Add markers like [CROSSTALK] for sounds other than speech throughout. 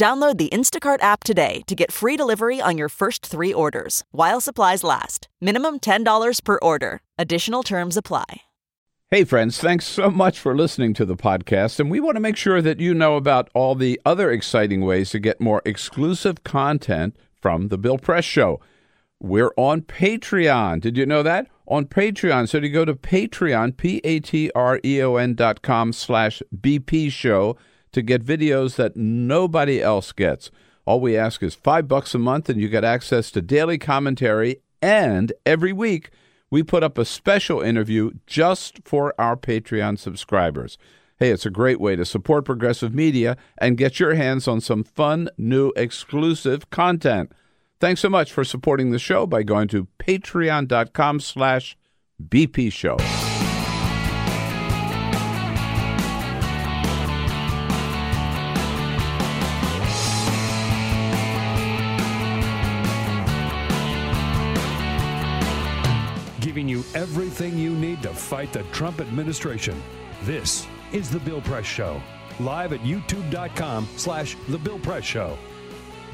Download the Instacart app today to get free delivery on your first three orders while supplies last. Minimum $10 per order. Additional terms apply. Hey, friends, thanks so much for listening to the podcast. And we want to make sure that you know about all the other exciting ways to get more exclusive content from The Bill Press Show. We're on Patreon. Did you know that? On Patreon. So to go to Patreon, P-A-T-R-E-O-N dot com slash BP show to get videos that nobody else gets. All we ask is five bucks a month and you get access to daily commentary and every week we put up a special interview just for our Patreon subscribers. Hey, it's a great way to support progressive media and get your hands on some fun, new, exclusive content. Thanks so much for supporting the show by going to patreon.com slash BP everything you need to fight the Trump administration. This is The Bill Press Show. Live at youtube.com slash The Bill Press Show.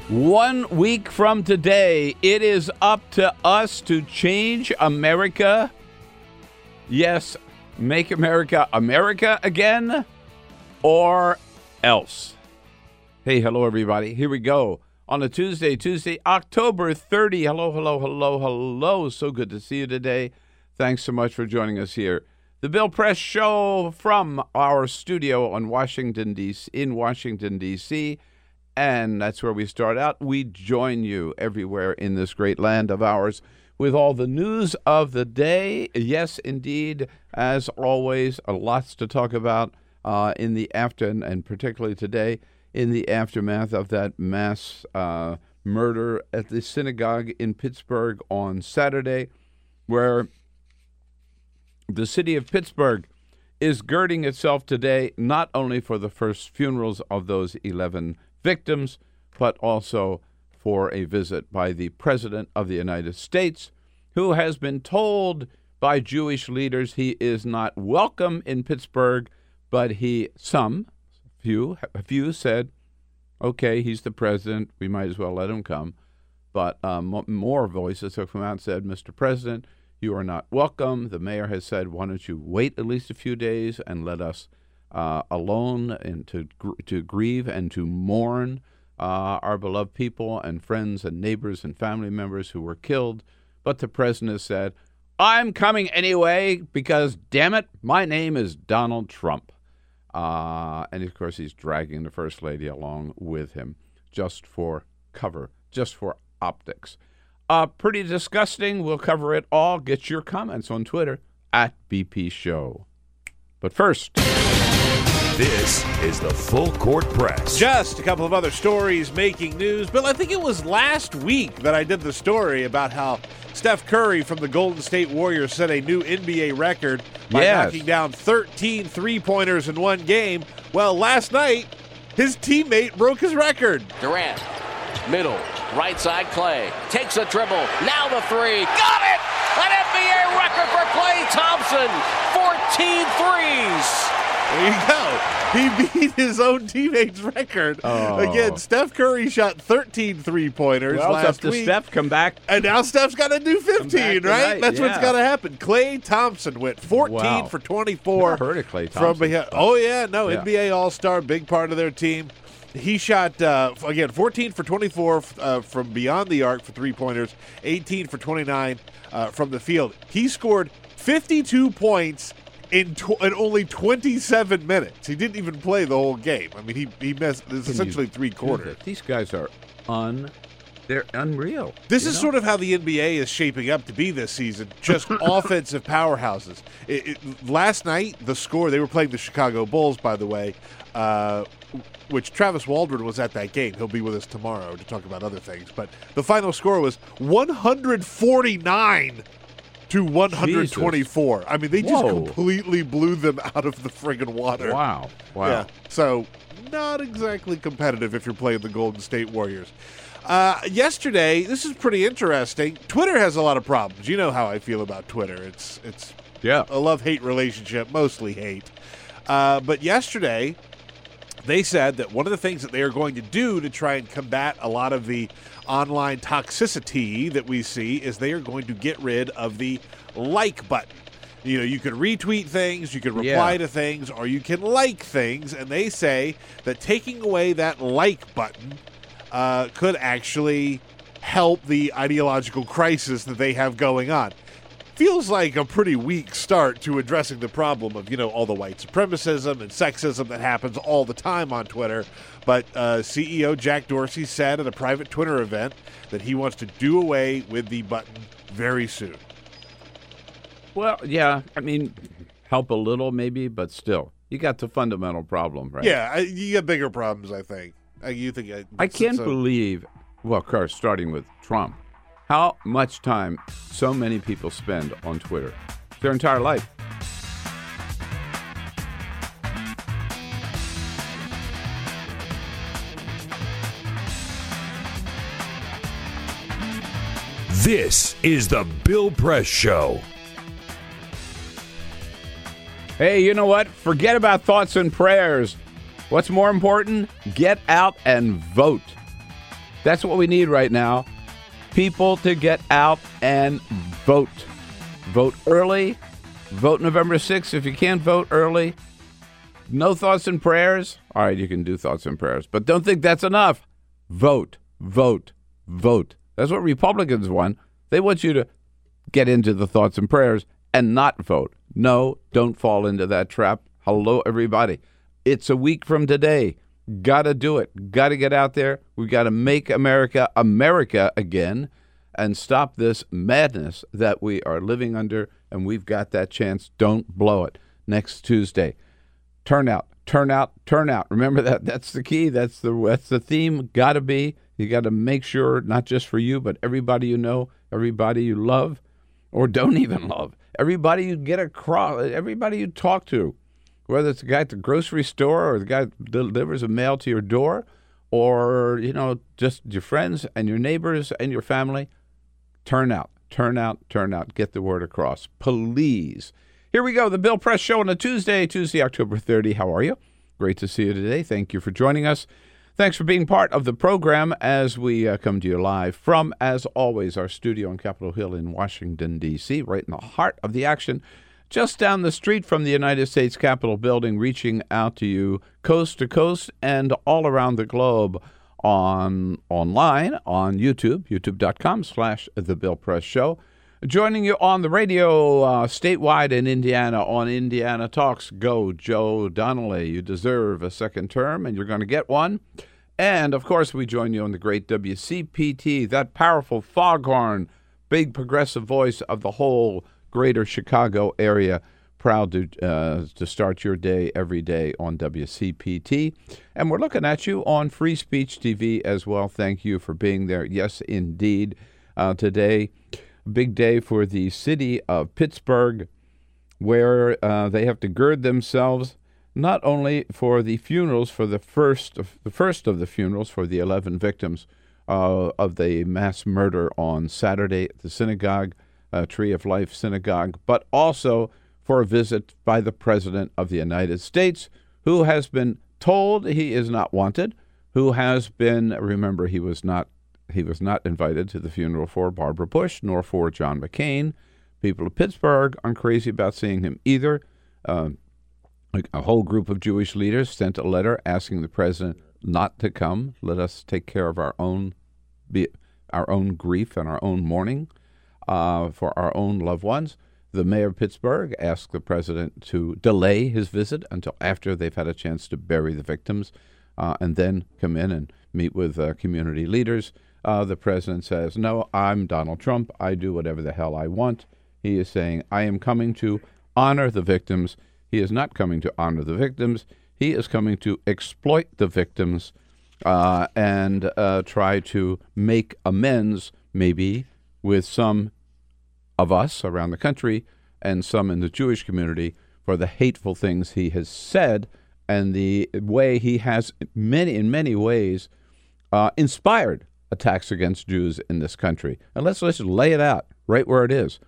One week from today, it is up to us to change America. Yes, make America America again or else. Hey, hello, everybody. Here we go. On a Tuesday, Tuesday, October 30. Hello, hello, hello, hello. So good to see you today. Thanks so much for joining us here. The Bill Press Show from our studio on Washington, D.C., in Washington, D.C and that's where we start out. We join you everywhere in this great land of ours with all the news of the day. Yes, indeed, as always, lots to talk about uh, in the after and particularly today in the aftermath of that mass uh, murder at the synagogue in Pittsburgh on Saturday, where the city of Pittsburgh is girding itself today not only for the first funerals of those 11 victims, but also for a visit by the President of the United States, who has been told by Jewish leaders he is not welcome in Pittsburgh, but he, some, few, a few said, okay, he's the president, we might as well let him come. But um, more voices have come out and said, Mr. President, you are not welcome. The mayor has said, why don't you wait at least a few days and let us uh, alone and to to grieve and to mourn uh, our beloved people and friends and neighbors and family members who were killed. But the president has said, "I'm coming anyway because, damn it, my name is Donald Trump." Uh, and of course, he's dragging the first lady along with him just for cover, just for optics. Uh, pretty disgusting. We'll cover it all. Get your comments on Twitter at BP Show. But first. This is the Full Court Press. Just a couple of other stories making news. Bill, I think it was last week that I did the story about how Steph Curry from the Golden State Warriors set a new NBA record by Yes. knocking down 13 three pointers in one game. Well, last night, his teammate broke his record. Durant, middle, right side, Klay. Takes a dribble. Now the three. Got it! An NBA record for Klay Thompson. 14 threes. There you go. He [LAUGHS] beat his own teammate's record. Oh. Again, Steph Curry shot 13 three pointers Well, it's up last to week. Steph. Come back. And now Steph's got to do 15, right? That's what's yeah. got to happen. Klay Thompson went 14 Wow. for 24. Never heard of Klay From Thompson. behind. Oh, yeah. No, Yeah. NBA All Star, big part of their team. He shot, uh, again, 14 for 24 uh, from beyond the arc for three pointers, 18 for 29 uh, from the field. He scored 52 points in, tw- in only 27 minutes. He didn't even play the whole game. I mean, he, he missed it's essentially you three quarters. These guys are un. they're unreal. This is know? sort of how the NBA is shaping up to be this season. Just [LAUGHS] offensive powerhouses. It, it, last night, the score, they were playing the Chicago Bulls, by the way, uh, which Travis Waldron was at that game. He'll be with us tomorrow to talk about other things. But the final score was 149 to 124. I mean, they just Whoa. completely blew them [LAUGHS] out of the friggin' water. Wow. Wow. Yeah. So not exactly competitive if you're playing the Golden State Warriors. Uh, yesterday, this is pretty interesting. Twitter has a lot of problems. You know how I feel about Twitter. It's it's Yeah. a love hate relationship, mostly hate. Uh, but yesterday, they said that one of the things that they are going to do to try and combat a lot of the online toxicity that we see is they are going to get rid of the like button. You know, you can retweet things, you can reply Yeah. to things, or you can like things, and they say that taking away that like button uh, could actually help the ideological crisis that they have going on feels like a pretty weak start to addressing the problem of you know all the white supremacism and sexism that happens all the time on Twitter. But uh, CEO Jack Dorsey said at a private Twitter event that he wants to do away with the button very soon. Well, yeah. I mean, help a little maybe, but still, you got the fundamental problem, right? Yeah, I, you got bigger problems. I think. Uh, you think? Uh, I can't so- believe, well, of course, starting with Trump, how much time so many people spend on Twitter their entire life. This is the Bill Press Show. Hey, you know what? Forget about thoughts and prayers. What's more important? Get out and vote. That's what we need right now. People to get out and vote. Vote early. Vote November 6th. If you can't vote early, no thoughts and prayers. All right, you can do thoughts and prayers, but don't think that's enough. Vote, vote, vote. That's what Republicans want. They want you to get into the thoughts and prayers and not vote. No, don't fall into that trap. Hello, everybody. It's a week from today. Got to do it. Got to get out there. We've got to make America America again and stop this madness that we are living under. And we've got that chance. Don't blow it. Next Tuesday, turnout, turnout, turnout. Remember that. That's the key. That's the that's the theme. Got to be. You got to make sure not just for you, but everybody you know, everybody you love, or don't even love, everybody you get across, everybody you talk to, whether it's the guy at the grocery store or the guy that delivers a mail to your door, or you know just your friends and your neighbors and your family. Turn out, turn out, turn out. Get the word across, please. Here we go. The Bill Press Show on a Tuesday, Tuesday, October 30. How are you? Great to see you today. Thank you for joining us. Thanks for being part of the program as we uh, come to you live from, as always, our studio on Capitol Hill in Washington, D.C., right in the heart of the action, just down the street from the United States Capitol building, reaching out to you coast to coast and all around the globe on online on YouTube, youtube.com slash The Bill Press Show. Joining you on the radio uh, statewide in Indiana on Indiana Talks. Go, Joe Donnelly. You deserve a second term, and you're going to get one. And of course, we join you on the great WCPT, that powerful foghorn, big progressive voice of the whole greater Chicago area. Proud to uh, to start your day every day on WCPT, and we're looking at you on Free Speech TV as well. Thank you for being there. Yes, indeed. Uh, today, big day for the city of Pittsburgh, where uh, they have to gird themselves not only for the funerals for the first of, the first of the funerals for the 11 victims uh, of the mass murder on Saturday at the synagogue, uh, Tree of Life Synagogue, but also for a visit by the President of the United States, who has been told he is not wanted, who has been remember he was not he was not invited to the funeral for Barbara Bush nor for John McCain. People of Pittsburgh aren't crazy about seeing him either. Like a whole group of Jewish leaders sent a letter asking the president not to come. Let us take care of our own, be, our own grief and our own mourning uh, for our own loved ones. The mayor of Pittsburgh asked the president to delay his visit until after they've had a chance to bury the victims, uh, and then come in and meet with uh, community leaders. uh, the president says, No, I'm Donald Trump. I do whatever the hell I want. He is saying, I am coming to honor the victims. He is not coming to honor the victims. He is coming to exploit the victims uh, and uh, try to make amends, maybe, with some of us around the country and some in the Jewish community for the hateful things he has said and the way he has many in many ways uh, inspired attacks against Jews in this country. And let's let's lay it out right where it is.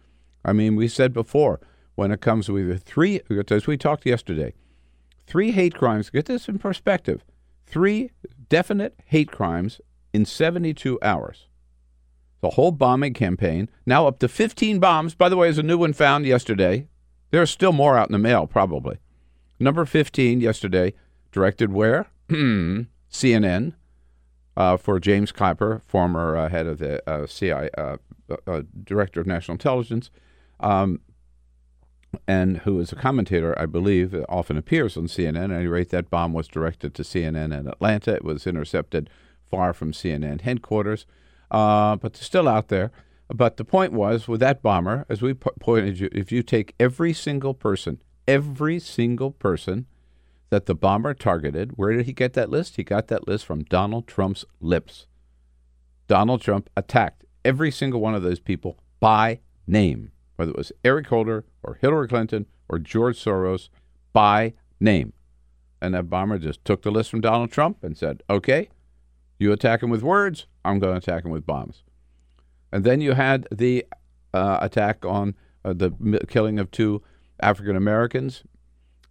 I mean, we said before when it comes with three, as we talked yesterday, three hate crimes. Get this in perspective: three definite hate crimes in 72 hours. The whole bombing campaign, now up to 15 bombs. By the way, there's a new one found yesterday. There are still more out in the mail, probably. Number 15 yesterday, directed where? [CLEARS THROAT] CNN uh, for James Clapper, former uh, head of the uh, CIA, uh, uh, Director of National Intelligence, um, and who is a commentator, I believe, often appears on CNN. At any rate, that bomb was directed to CNN in Atlanta. It was intercepted far from CNN headquarters, uh, but they're still out there. But the point was, with that bomber, as we pointed you, if you take every single person every single person that the bomber targeted. Where did he get that list? He got that list from Donald Trump's lips. Donald Trump attacked every single one of those people by name, whether it was Eric Holder or Hillary Clinton or George Soros, by name. And that bomber just took the list from Donald Trump and said, okay, you attack him with words, I'm going to attack him with bombs. And then you had the uh, attack on uh, the killing of two African Americans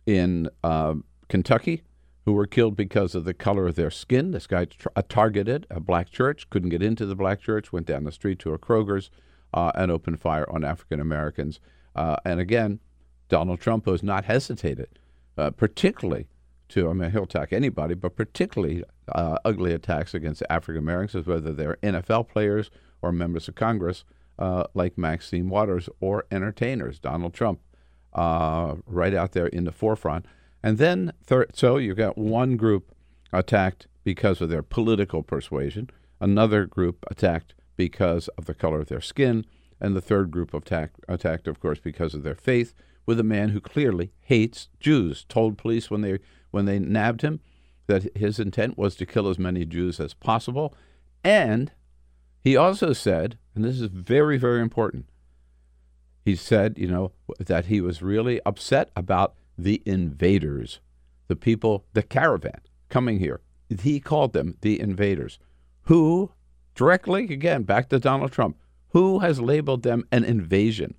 in uh, Kentucky who were killed because of the color of their skin. This guy tra- uh, targeted a black church, couldn't get into the black church, went down the street to a Kroger's uh, and opened fire on African Americans. Uh, and again, Donald Trump has not hesitated, particularly to, I mean, he'll attack anybody, but particularly uh, ugly attacks against African Americans, whether they're NFL players or members of Congress, like Maxine Waters, or entertainers. Donald Trump uh, right out there in the forefront. And then, so you've got one group attacked because of their political persuasion, another group attacked because of the color of their skin, and the third group attack, attacked, of course, because of their faith, with a man who clearly hates Jews. Told police when they when they nabbed him that his intent was to kill as many Jews as possible, and he also said, and this is very very important, he said, you know, that he was really upset about the invaders, the people, the caravan coming here. He called them the invaders, who directly, again, back to Donald Trump, who has labeled them an invasion?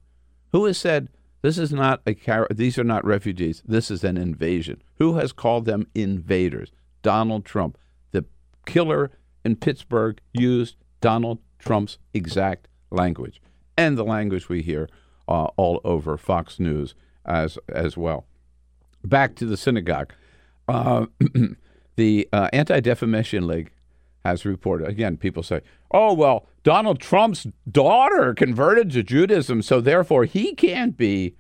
Who has said this is not a car- these are not refugees, this is an invasion? Who has called them invaders? Donald Trump. The killer in Pittsburgh used Donald Trump's exact language and the language we hear uh, all over Fox News as as well. Back to the synagogue. Uh, [CLEARS THROAT] the uh, Anti Defamation League has reported again. People say, "Oh well, Donald Trump's daughter converted to Judaism, so therefore he can't be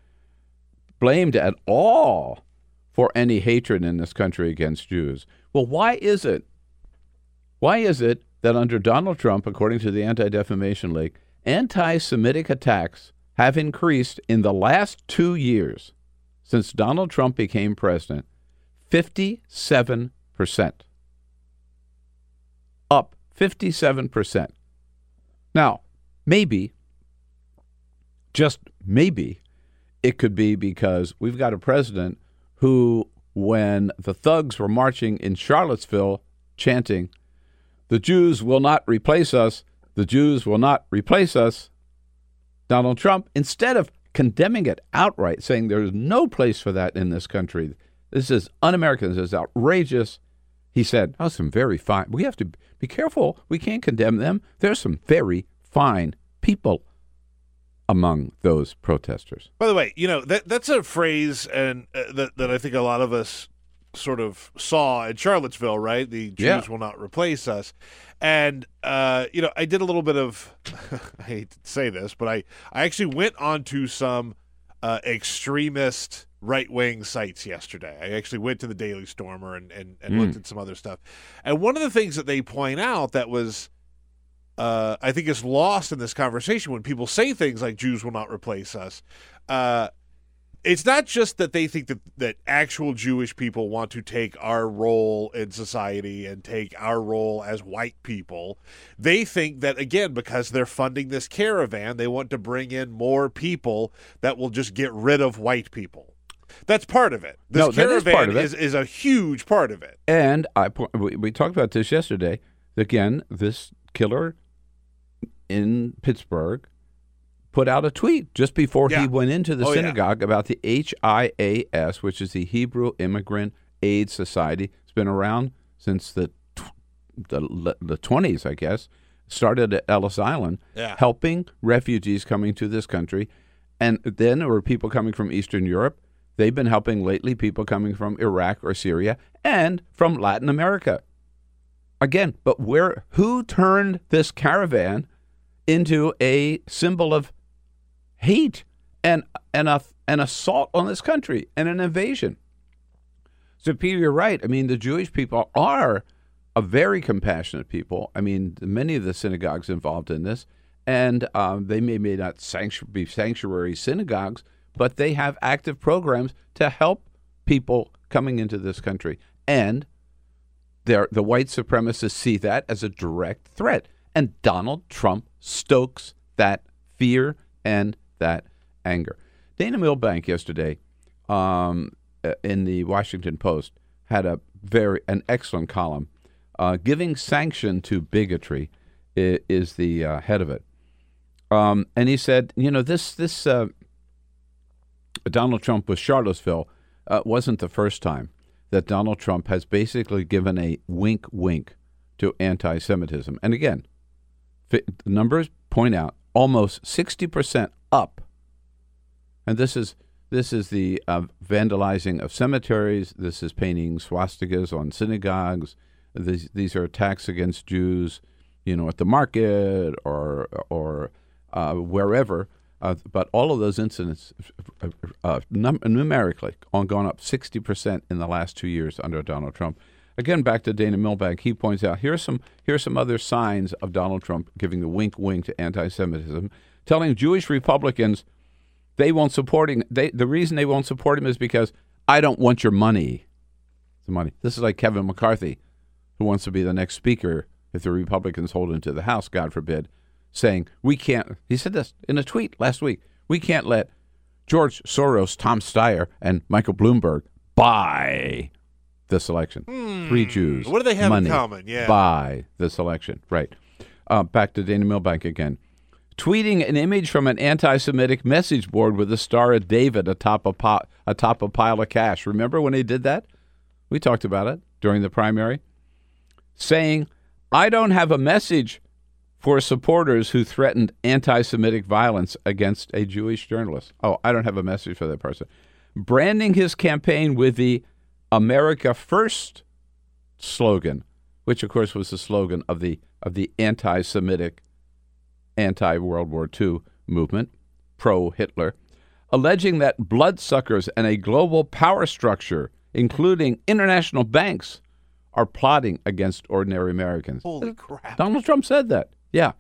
blamed at all for any hatred in this country against Jews." Well, why is it? Why is it that under Donald Trump, according to the Anti Defamation League, anti Semitic attacks have increased in the last two years since Donald Trump became president 57%. Up 57%. Now, maybe, just maybe, it could be because we've got a president who, when the thugs were marching in Charlottesville chanting, the Jews will not replace us, the Jews will not replace us, Donald Trump, instead of condemning it outright, saying there's no place for that in this country, this is un American, this is outrageous, he said, Oh, some very fine. We have to be careful. We can't condemn them. There's some very fine people among those protesters. By the way, you know that that's a phrase and uh, that that I think a lot of us sort of saw in Charlottesville, right? The Jews Yeah. will not replace us. And uh, you know, I did a little bit of [LAUGHS] I hate to say this, but I I actually went onto some uh, extremist right wing sites yesterday. I actually went to the Daily Stormer and and, and looked at some other stuff. And one of the things that they point out that was uh, I think is lost in this conversation when people say things like Jews will not replace us. Uh, it's not just that they think that, that actual Jewish people want to take our role in society and take our role as white people. They think that, again, because they're funding this caravan, they want to bring in more people that will just get rid of white people. That's part of it. This No, that is caravan part of it. is, is a huge part of it. And I we talked about this yesterday. Again, this killer in Pittsburgh put out a tweet just before Yeah. he went into the Oh, yeah. synagogue about the HIAS, which is the Hebrew Immigrant Aid Society. It's been around since the the the twenties, I guess. Started at Ellis Island, Yeah. helping refugees coming to this country, and then there were people coming from Eastern Europe. They've been helping lately people coming from Iraq or Syria and from Latin America. Again, but where who turned this caravan into a symbol of hate and and a, an assault on this country and an invasion? So, Peter, you're right. I mean, the Jewish people are a very compassionate people. I mean, many of the synagogues involved in this, and um, they may, may not sanctu- be sanctuary synagogues, but they have active programs to help people coming into this country. And the white supremacists see that as a direct threat. And Donald Trump stokes that fear and that anger. Dana Milbank yesterday um, uh, in the Washington Post had a very an excellent column. Uh, giving sanction to bigotry is, the uh, head of it. Um, and he said, you know, this this uh, Donald Trump with Charlottesville uh, wasn't the first time that Donald Trump has basically given a wink wink to anti Semitism. And again, the numbers point out almost 60% up. And this is this is the uh, vandalizing of cemeteries. This is painting swastikas on synagogues. These, these are attacks against Jews, you know, at the market or or uh, wherever. Uh, but all of those incidents, uh, num- numerically, on gone up 60% in the last two years under Donald Trump. Again, back to Dana Milbank, he points out here's some here's some other signs of Donald Trump giving the wink wink to anti-Semitism, telling Jewish Republicans they won't support him. They, the reason they won't support him is because I don't want your money. The money. This is like Kevin McCarthy, who wants to be the next speaker if the Republicans hold him to the House, God forbid, saying we can't. He said this in a tweet last week. We can't let George Soros, Tom Steyer, and Michael Bloomberg buy this election. Three Jews. Hmm. What do they have in common? Yeah. Buy this election. Right. Uh, back to Dana Milbank again. Tweeting an image from an anti-Semitic message board with the Star of David atop a, po- atop a pile of cash. Remember when he did that? We talked about it during the primary. Saying, I don't have a message for supporters who threatened anti Semitic violence against a Jewish journalist. Oh, I don't have a message for that person. Branding his campaign with the America First slogan, which of course was the slogan of the of the anti Semitic, anti World War II movement, pro Hitler, alleging that bloodsuckers and a global power structure, including international banks, are plotting against ordinary Americans. Holy crap. Donald Trump said that. Yeah.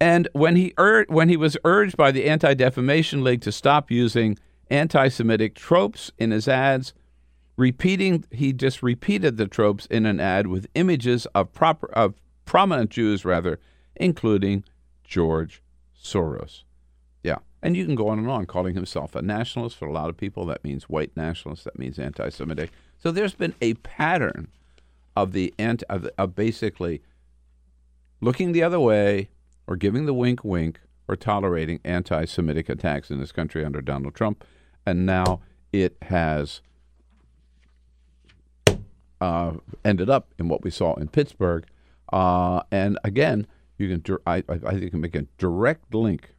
And when he ur- when he was urged by the Anti Defamation League to stop using anti-Semitic tropes in his ads, repeating he just repeated the tropes in an ad with images of proper of prominent Jews rather, including George Soros. Yeah. And you can go on and on calling himself a nationalist. For a lot of people, that means white nationalist. That means anti-Semitic. So there's been a pattern of the anti, of, of basically looking the other way or giving the wink wink or tolerating anti Semitic attacks in this country under Donald Trump. And now it has uh, ended up in what we saw in Pittsburgh. Uh, and again, you can I, I, think you can make a direct link,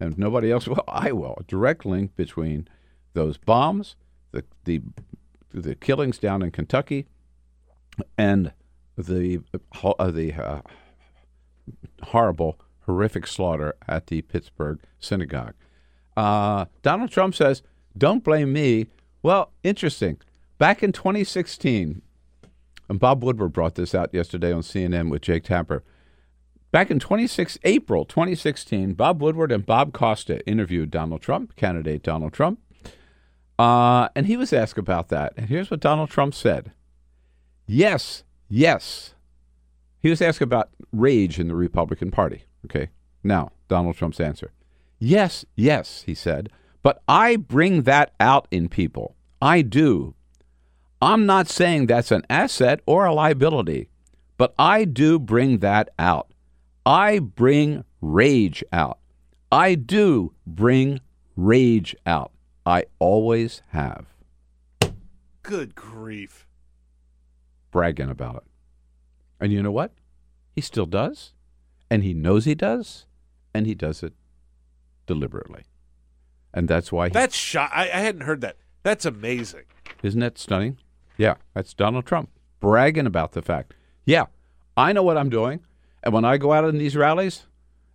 and nobody else [LAUGHS] will, I will, a direct link between those bombs, the, the, the killings down in Kentucky, and the uh, the uh, horrible, horrific slaughter at the Pittsburgh synagogue. Uh, Donald Trump says, "Don't blame me." Well, interesting. Back in 2016, and Bob Woodward brought this out yesterday on CNN with Jake Tapper. Back in 26 April 2016, Bob Woodward and Bob Costa interviewed Donald Trump, candidate Donald Trump, uh, and he was asked about that. And here's what Donald Trump said: Yes, yes. He was asked about rage in the Republican Party. Okay, now Donald Trump's answer: Yes, yes, he said. But I bring that out in people. I do. I'm not saying that's an asset or a liability, but I do bring that out. I bring rage out. I do bring rage out. I always have. Good grief. Bragging about it. And you know what? He still does. And he knows he does. And he does it deliberately. And that's why he, That's shot. I, I hadn't heard that. That's amazing. Isn't that stunning? Yeah, that's Donald Trump bragging about the fact. Yeah, I know what I'm doing. And when I go out in these rallies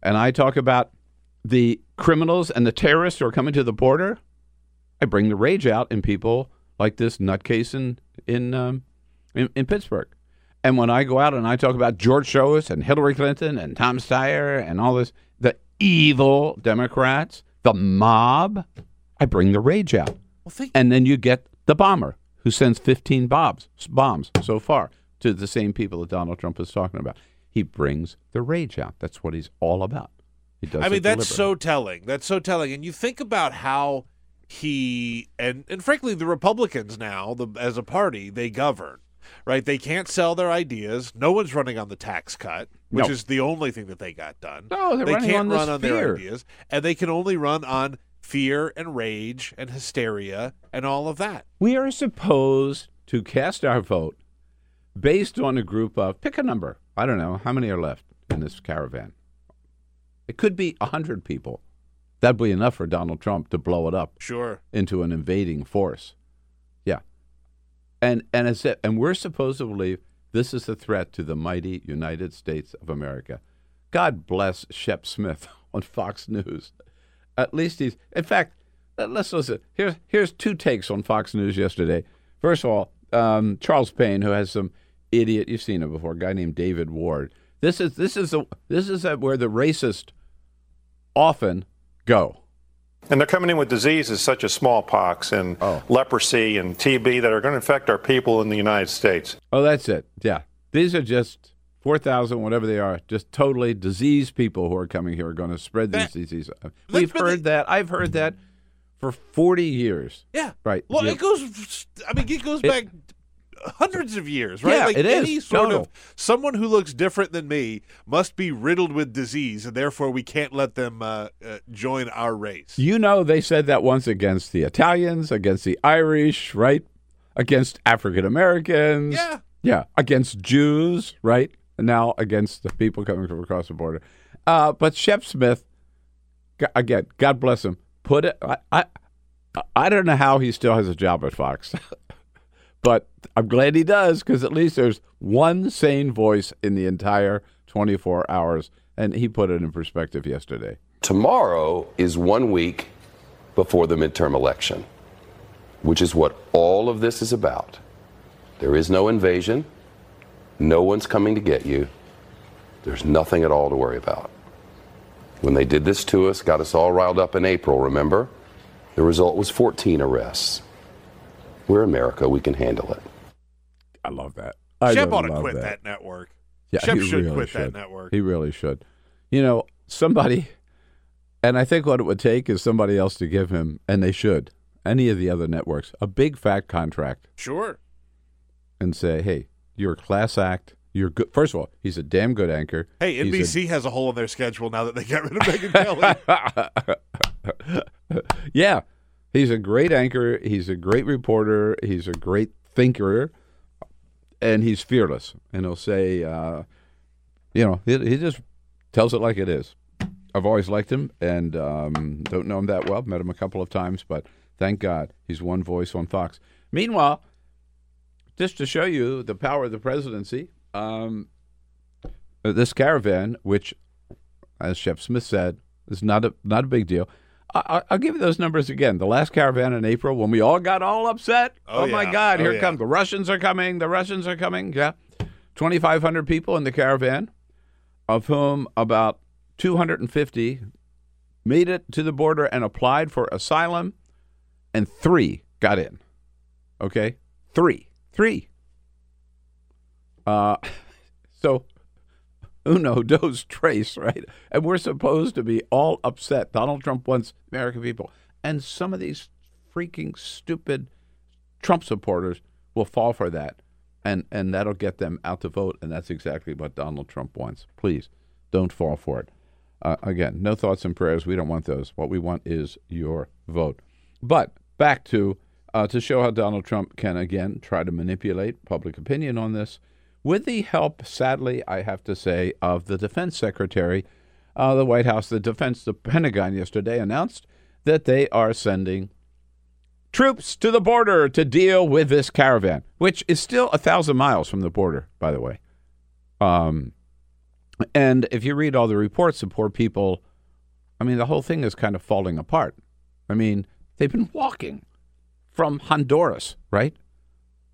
and I talk about the criminals and the terrorists who are coming to the border, I bring the rage out in people like this nutcase in in um, in, in Pittsburgh. And when I go out and I talk about George Soros and Hillary Clinton and Tom Steyer and all this, the evil Democrats, the mob, I bring the rage out. Well, think And then you get the bomber who sends 15 bombs, bombs so far to the same people that Donald Trump is talking about. He brings the rage out. That's what he's all about. He does I mean, that's so telling. That's so telling. And you think about how he and and frankly, the Republicans now, the as a party, they govern. Right? They can't sell their ideas. No one's running on the tax cut, which No. is the only thing that they got done. No, they're they running can't on this run on their fear. ideas, and they can only run on fear and rage and hysteria and all of that. We are supposed to cast our vote based on a group of, pick a number. I don't know. How many are left in this caravan? It could be 100 people. That'd be enough for Donald Trump to blow it up. Sure. into an invading force. Yeah, and and it's and we're supposed to believe this is a threat to the mighty United States of America. God bless Shep Smith [LAUGHS] on Fox News. At least he's. In fact, let- let's listen. Here's here's two takes on Fox News yesterday. First of all, um, Charles Payne, who has some idiot. You've seen him before. A guy named David Ward. This is this is a, this is where the racist often go. And they're coming in with diseases such as smallpox and Oh. leprosy and TB that are going to infect our people in the United States. Oh, that's it. Yeah. These are just 4,000, whatever they are, just totally diseased people who are coming here are going to spread these That- diseases. We've heard the- that. I've heard that for 40 years. Yeah. Right. Well, You- it goes. I mean, it goes It- back hundreds of years, right? Yeah, like it is. any sort Total. of someone who looks different than me must be riddled with disease, and therefore we can't let them uh, uh, join our race. You know, they said that once against the Italians, against the Irish, right? Against African Americans. Yeah. Yeah. Against Jews, right? Now against the people coming from across the border. Uh, but Shep Smith, again, God bless him, put it. I, I, I don't know how he still has a job at Fox, [LAUGHS] but I'm glad he does because at least there's one sane voice in the entire 24 hours. And he put it in perspective yesterday. Tomorrow is one week before the midterm election, which is what all of this is about. There is no invasion. No one's coming to get you. There's nothing at all to worry about. When they did this to us, got us all riled up in April, remember? The result was 14 arrests. We're America. We can handle it. I love that. I Shep really ought to quit that. that, network. Yeah, Shep he should really quit that should. network. He really should. You know, somebody, and I think what it would take is somebody else to give him, and they should, any of the other networks, a big fat contract Sure. and say, hey, you're a class act. You're good. First of all, he's a damn good anchor. Hey, He's NBC has a hole in their schedule now that they got rid of Megyn Kelly. [LAUGHS] yeah, he's a great anchor. He's a great reporter. He's a great thinker, and he's fearless. And he'll say, uh, you know, he, he just tells it like it is. I've always liked him, and um, don't know him that well. Met him a couple of times, but thank God he's one voice on Fox. Meanwhile, just to show you the power of the presidency, um, this caravan, which, as Shep Smith said, is not a not a big deal. I, I- I'll give you those numbers again. The last caravan in April, when we all got all upset. Oh, my yeah. God! Oh, Here yeah. come the Russians are coming. The Russians are coming. Yeah, twenty five hundred people in the caravan. of whom about 250 made it to the border and applied for asylum, and three got in. Okay? Three. Three. Uh, [LAUGHS] so uno, [LAUGHS] dos, tres, right? And we're supposed to be all upset. Donald Trump wants American people. And some of these freaking stupid Trump supporters will fall for that. And, and that'll get them out to vote. And that's exactly what Donald Trump wants. Please don't fall for it. Uh, again, no thoughts and prayers. We don't want those. What we want is your vote. But back to uh, to show how Donald Trump can again try to manipulate public opinion on this, with the help, sadly, I have to say, of the Defense Secretary. Uh, the White House, the Defense, the Pentagon yesterday announced that they are sending troops to the border to deal with this caravan, which is still a thousand miles from the border, by the way. Um, and if you read all the reports, of poor people, I mean, the whole thing is kind of falling apart. I mean, they've been walking from Honduras, right?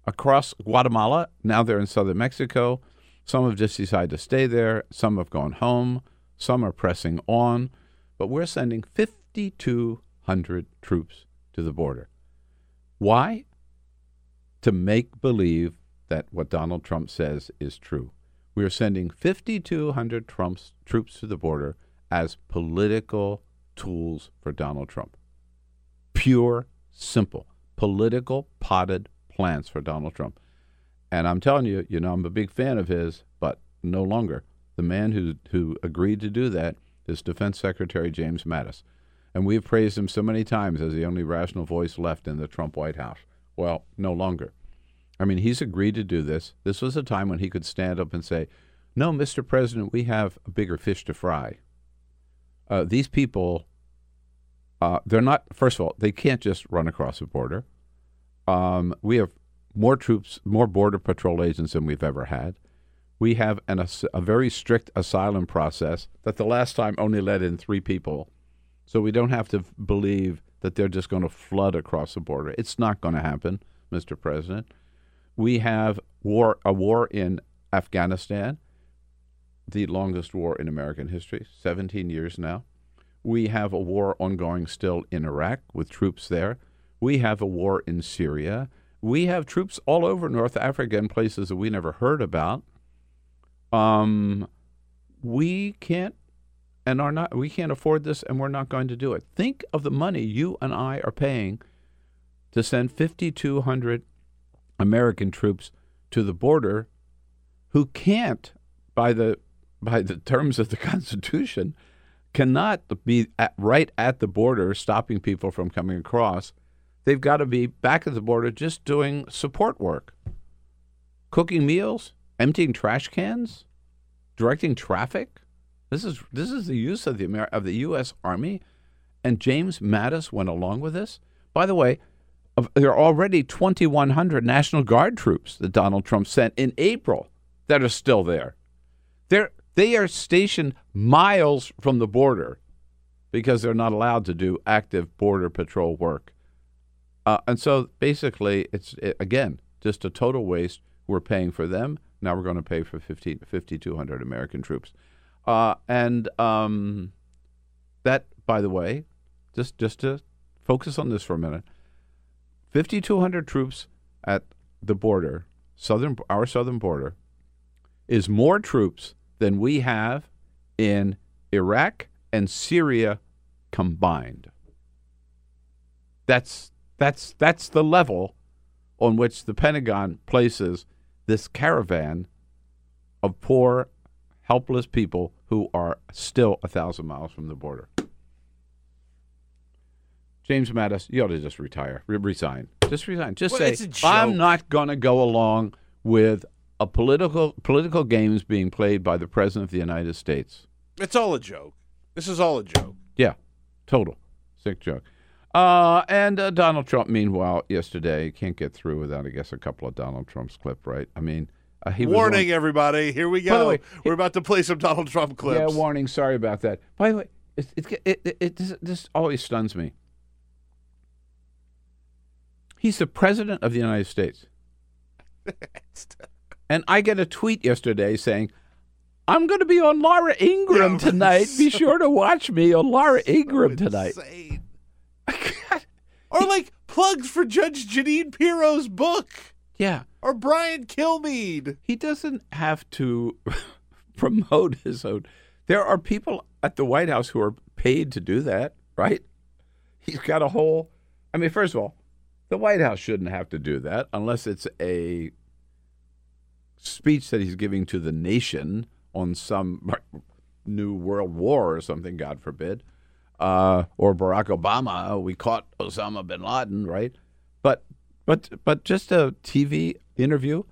Across Guatemala. Now they're in southern Mexico. Some have just decided to stay there. Some have gone home. Some are pressing on. But we're sending 5,200 troops to the border. Why? To make believe that what Donald Trump says is true. We are sending 5,200 Trump's, troops to the border as political tools for Donald Trump. Pure, simple, political potted plans for Donald Trump. And I'm telling you, you know, I'm a big fan of his, but no longer. The man who, who agreed to do that is Defense Secretary James Mattis. And we've praised him so many times as the only rational voice left in the Trump White House. Well, no longer. I mean, he's agreed to do this. This was a time when he could stand up and say, No, Mr. President, we have a bigger fish to fry. Uh, these people, uh, they're not, first of all, they can't just run across the border. Um, we have more troops, more Border Patrol agents than we've ever had. We have an, a, a very strict asylum process that the last time only let in three people. So we don't have to believe that they're just going to flood across the border. It's not going to happen, Mr. President. We have war a war in Afghanistan, the longest war in American history, 17 years now. We have a war ongoing still in Iraq with troops there. We have a war in Syria. We have troops all over North Africa in places that we never heard about. Um, we can't and are not we can't afford this and we're not going to do it. Think of the money you and I are paying to send 5200 American troops to the border who can't by the by the terms of the [LAUGHS] constitution cannot be at, right at the border stopping people from coming across. They've got to be back at the border just doing support work. Cooking meals, emptying trash cans, directing traffic. This is this is the use of the Amer- of the U.S. Army, and James Mattis went along with this. By the way, of, there are already 2,100 National Guard troops that Donald Trump sent in April that are still there. They're they are stationed miles from the border because they're not allowed to do active border patrol work. Uh, and so basically, it's it, again just a total waste. We're paying for them. Now we're going to pay for 50, 5,200 American troops. Uh, and um, that, by the way, just just to focus on this for a minute, 5,200 troops at the border, southern our southern border, is more troops than we have in Iraq and Syria combined. That's that's that's the level on which the Pentagon places this caravan of poor, helpless people who are still a thousand miles from the border. James Mattis, you ought to just retire, resign, just resign. Just Well, say I'm not going to go along with a political political games being played by the president of the United States. It's all a joke. This is all a joke. Yeah, total sick joke. Uh, and uh, Donald Trump, meanwhile, yesterday can't get through without, I guess, a couple of Donald Trump's clip. Right? I mean, uh, he was Warning, everybody. Here we go. way, We're about to play some Donald Trump clips. Yeah, warning. Sorry about that. By the way, it it it, it, it this, this always stuns me. He's the president of the United States, [LAUGHS] [LAUGHS] and I get a tweet yesterday saying, I'm going to be on Laura Ingraham [LAUGHS] tonight. Be sure to watch me on Laura [LAUGHS] Ingraham tonight. Insane. [LAUGHS] or like plugs for Judge Jeanine Pirro's book Yeah. or Brian Kilmeade. He doesn't have to promote his own. There are people at the White House who are paid to do that, right? He's got a whole. I mean, first of all, the White House shouldn't have to do that unless it's a speech that he's giving to the nation on some [LAUGHS] new world war or something, God forbid, uh, or Barack Obama. We caught Osama bin Laden, right? But but but just a TV interview,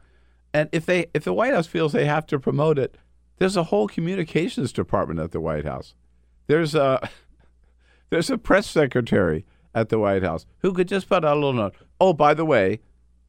and if they if the White House feels they have to promote it, there's a whole communications department at the White House. There's a [LAUGHS] there's a press secretary at the White House who could just put out a little note. Oh, by the way,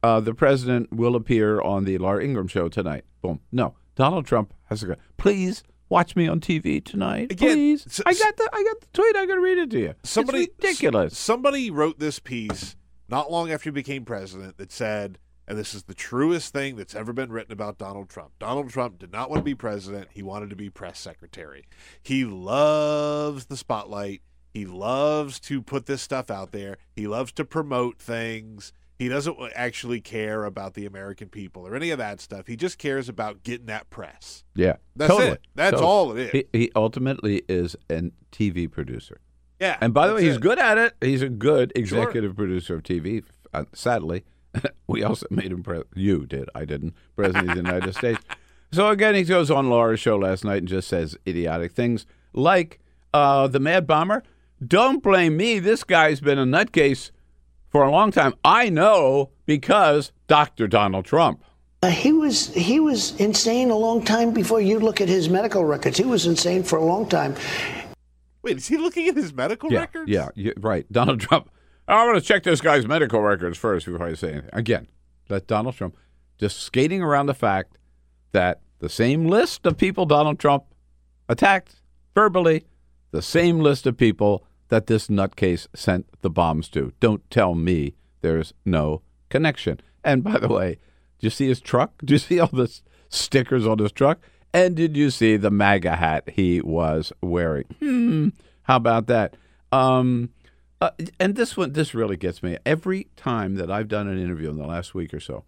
uh, the president will appear on the Laura Ingraham show tonight. Boom. No, Donald Trump has to go. Please watch me on TV tonight. Again, please. s- I got the I got the tweet. I'm gonna read it to you. Somebody it's ridiculous. s- somebody wrote this piece not long after he became president that said, and this is the truest thing that's ever been written about Donald Trump. Donald Trump did not want to be president. He wanted to be press secretary. He loves the spotlight. He loves to put this stuff out there. He loves to promote things. He doesn't actually care about the American people or any of that stuff. He just cares about getting that press. yeah, That's totally. it. That's Totally. all it is. He, he ultimately is a TV producer. yeah. And by the way, he's it. good at it. He's a good executive producer of TV. Uh, sadly, [LAUGHS] we also made him. Pre- you did. I didn't. President of the United [LAUGHS] States. So again, he goes on Laura's show last night and just says idiotic things like uh, the Mad Bomber. Don't blame me. This guy's been a nutcase for a long time. I know because Dr. Donald Trump. Uh, he was he was insane a long time before you look at his medical records. He was insane for a long time. Wait, is he looking at his medical Yeah, records? yeah, yeah, right. [LAUGHS] Donald Trump. I'm going to check this guy's medical records first before I say anything. Again, let Donald Trump just skating around the fact that the same list of people Donald Trump attacked verbally, the same list of people that this nutcase sent the bombs to. Don't tell me there's no connection. And by the way, do you see his truck? [LAUGHS] Do you see all the stickers on his truck? And did you see the MAGA hat he was wearing? Hmm. How about that? Um, uh, and this one, this really gets me. Every time that I've done an interview in the last week or so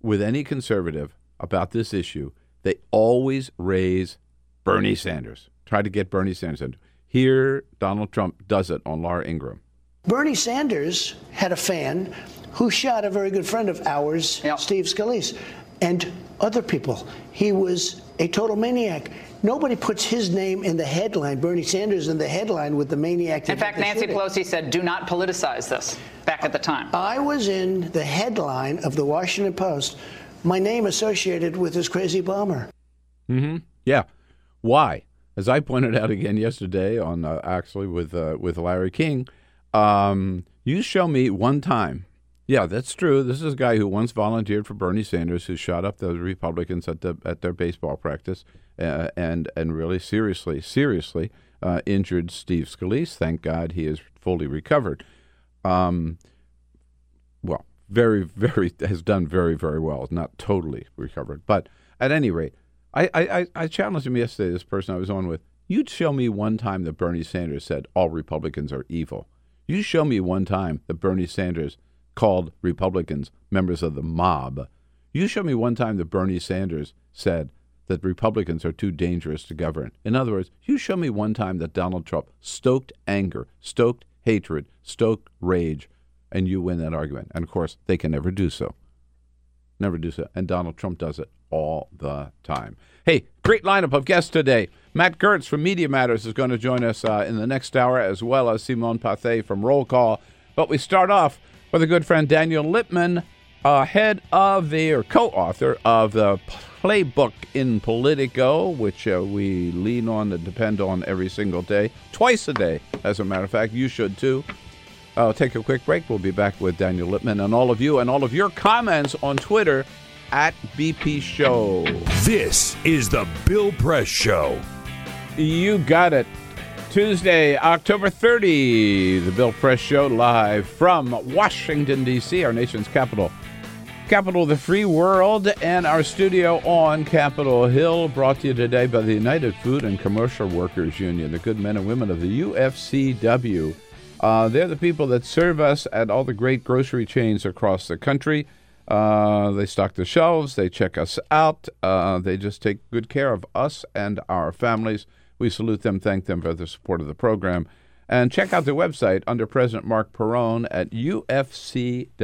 with any conservative about this issue, they always raise Bernie Sanders. Try to get Bernie Sanders in. Here, Donald Trump does it on Laura Ingraham. Bernie Sanders had a fan who shot a very good friend of ours, Steve Scalise, and other people. He was a total maniac. Nobody puts his name in the headline, Bernie Sanders in the headline with the maniac. In fact, Nancy shooting. Pelosi said, do not politicize this back at the time. I was in the headline of the Washington Post, my name associated with this crazy bomber. Mm-hmm. Yeah. Why? As I pointed out again yesterday on uh, actually with uh, with Larry King, um, you show me one time. Yeah, that's true. This is a guy who once volunteered for Bernie Sanders, who shot up the Republicans at the at their baseball practice, uh, and and really seriously, seriously uh, injured Steve Scalise. Thank God he is fully recovered. Um, well, very, [LAUGHS] very has done very, very well. Not totally recovered, but at any rate, I, I, I- challenged him yesterday. This person I was on with, you'd show me one time that Bernie Sanders said all Republicans are evil. You show me one time that Bernie Sanders called Republicans members of the mob. You show me one time that Bernie Sanders said that Republicans are too dangerous to govern. In other words, you show me one time that Donald Trump stoked anger, stoked hatred, stoked rage, and you win that argument. And of course, they can never do so. Never do so. And Donald Trump does it all the time. Hey, great lineup of guests today. Matt Gertz from Media Matters is going to join us uh, in the next hour, as well as Simone Pathe from Roll Call. But we start off with a good friend, Daniel Lippman, uh, head of the, or co author of the Playbook in Politico, which uh, we lean on and depend on every single day, twice a day, as a matter of fact. You should too. I'll take a quick break. We'll be back with Daniel Lippman and all of you and all of your comments on Twitter at BP Show. This is the Bill Press Show. You got it. Tuesday, October 30, the Bill Press Show live from Washington, D.C., our nation's capital. capital of the free world, and our studio on Capitol Hill, brought to you today by the United Food and Commercial Workers Union, the good men and women of the UFCW. Uh, they're the people that serve us at all the great grocery chains across the country. Uh, they stock the shelves, they check us out, uh, they just take good care of us and our families. We salute them, thank them for the support of the program. And check out their website under President Marc Perrone at ufcw.org.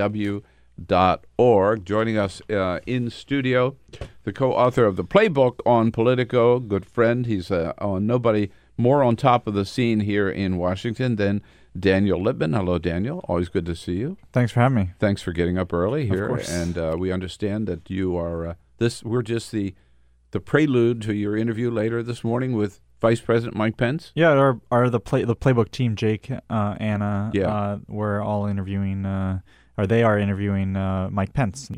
Joining us uh, in studio, the co author of the playbook on Politico, good friend. He's uh, nobody more on top of the scene here in Washington than Daniel Lippman. Hello, Daniel. Always good to see you. Thanks for having me. Thanks for getting up early here. course. And uh, we understand that you are uh, this. We're just the the prelude to your interview later this morning with Vice President Mike Pence. Yeah, our, our the play the playbook team, Jake, uh, Anna, Yeah. uh, we're all interviewing, uh, or they are interviewing uh, Mike Pence.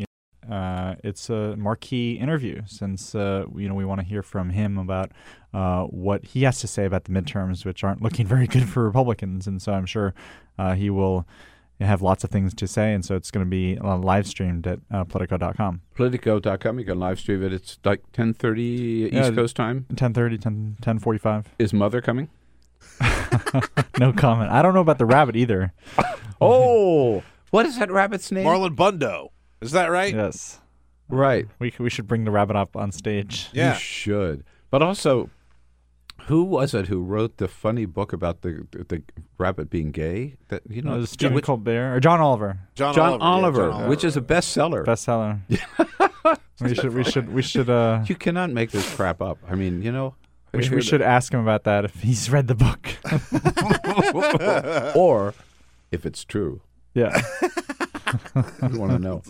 Uh, it's a marquee interview since uh, you know we want to hear from him about uh, what he has to say about the midterms, which aren't looking [LAUGHS] very good for Republicans, and so I'm sure uh, he will have lots of things to say, and so it's going to be uh, live streamed at uh, Politico.com. Politico.com. You can live stream it. It's like 10:30 Yeah, East Coast time. 10:30, 10, 10:45. Is Mother coming? [LAUGHS] [LAUGHS] no comment. I don't know about the rabbit either. Oh, what is that rabbit's name? Marlon Bundo. Is that right? Yes. Right. We we should bring the rabbit up on stage. Yeah. You should. But also, who was it who wrote the funny book about the the rabbit being gay? That you know, Uh, Stephen which- Colbert or John Oliver, John, John Oliver. Oliver, yeah, John which is a bestseller. bestseller. [LAUGHS] we should we should we should uh You cannot make this crap up. I mean, you know, we, should- we should ask him about that if he's read the book. [LAUGHS] or if it's true. yeah. I want to know.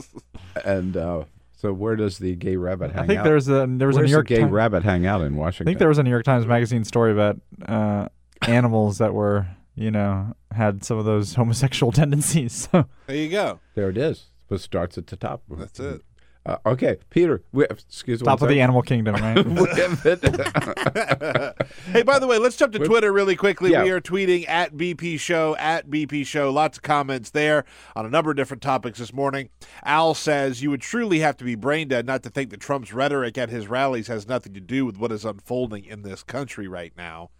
And uh, so, where does the gay rabbit hang I think out? there's a there was Where's a New York the gay Tim- rabbit hang out in Washington. I think there was a New York Times Magazine story about uh [LAUGHS] animals that were you know had some of those homosexual [LAUGHS] tendencies. So There you go. There it is. But starts at the top. That's it. Uh, okay, Peter. We, have, excuse me. top of the animal kingdom, right? [LAUGHS] [LAUGHS] Hey, by the way, let's jump to Twitter really quickly. Yeah. We are tweeting at BP Show, at BP Show. Lots of comments there on a number of different topics this morning. Al says, You would truly have to be brain dead not to think that Trump's rhetoric at his rallies has nothing to do with what is unfolding in this country right now.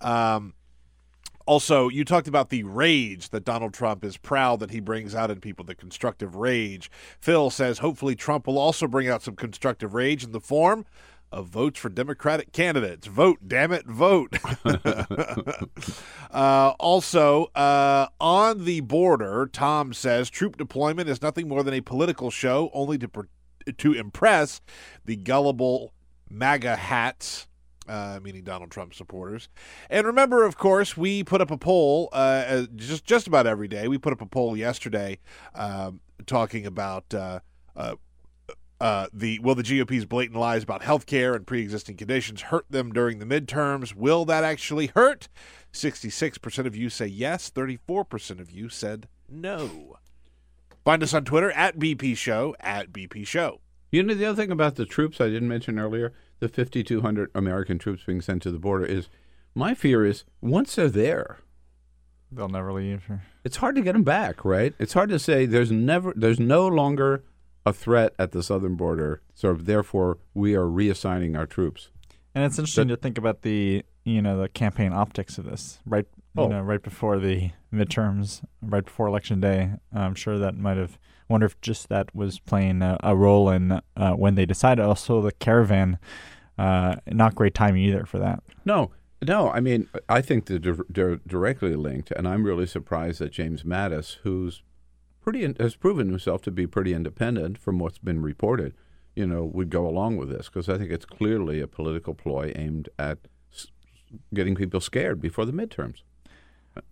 Um, also, you talked about the rage that Donald Trump is proud that he brings out in people, the constructive rage. Phil says hopefully Trump will also bring out some constructive rage in the form of votes for Democratic candidates. Vote, damn it, vote. [LAUGHS] uh, also, uh, on the border, Tom says troop deployment is nothing more than a political show, only to to impress the gullible MAGA hats. Uh, meaning Donald Trump supporters. And remember, of course, we put up a poll uh, uh, just just about every day. We put up a poll yesterday um, talking about uh, uh, uh, the will the GOP's blatant lies about health care and pre-existing conditions hurt them during the midterms? Will that actually hurt? Sixty-six percent of you say yes. Thirty-four percent of you said no. Find us on Twitter at BP Show at BP Show. You know, the other thing about the troops I didn't mention earlier, the 5,200 American troops being sent to the border, is my fear is once they're there, They'll never leave. it's hard to get them back, right? It's hard to say there's never, there's no longer a threat at the southern border, so therefore we are reassigning our troops. And it's interesting to think about the you know the campaign optics of this. Right, you Oh. know, right before the midterms, right before election day. I'm sure that might have. Wonder if just that was playing a, a role in uh, when they decided. Also, the caravan. Uh, not great timing either for that. No, no. I mean, I think they're, they're directly linked, and I'm really surprised that James Mattis, who's pretty in, has proven himself to be pretty independent from what's been reported, you know, would go along with this because I think it's clearly a political ploy aimed at getting people scared before the midterms.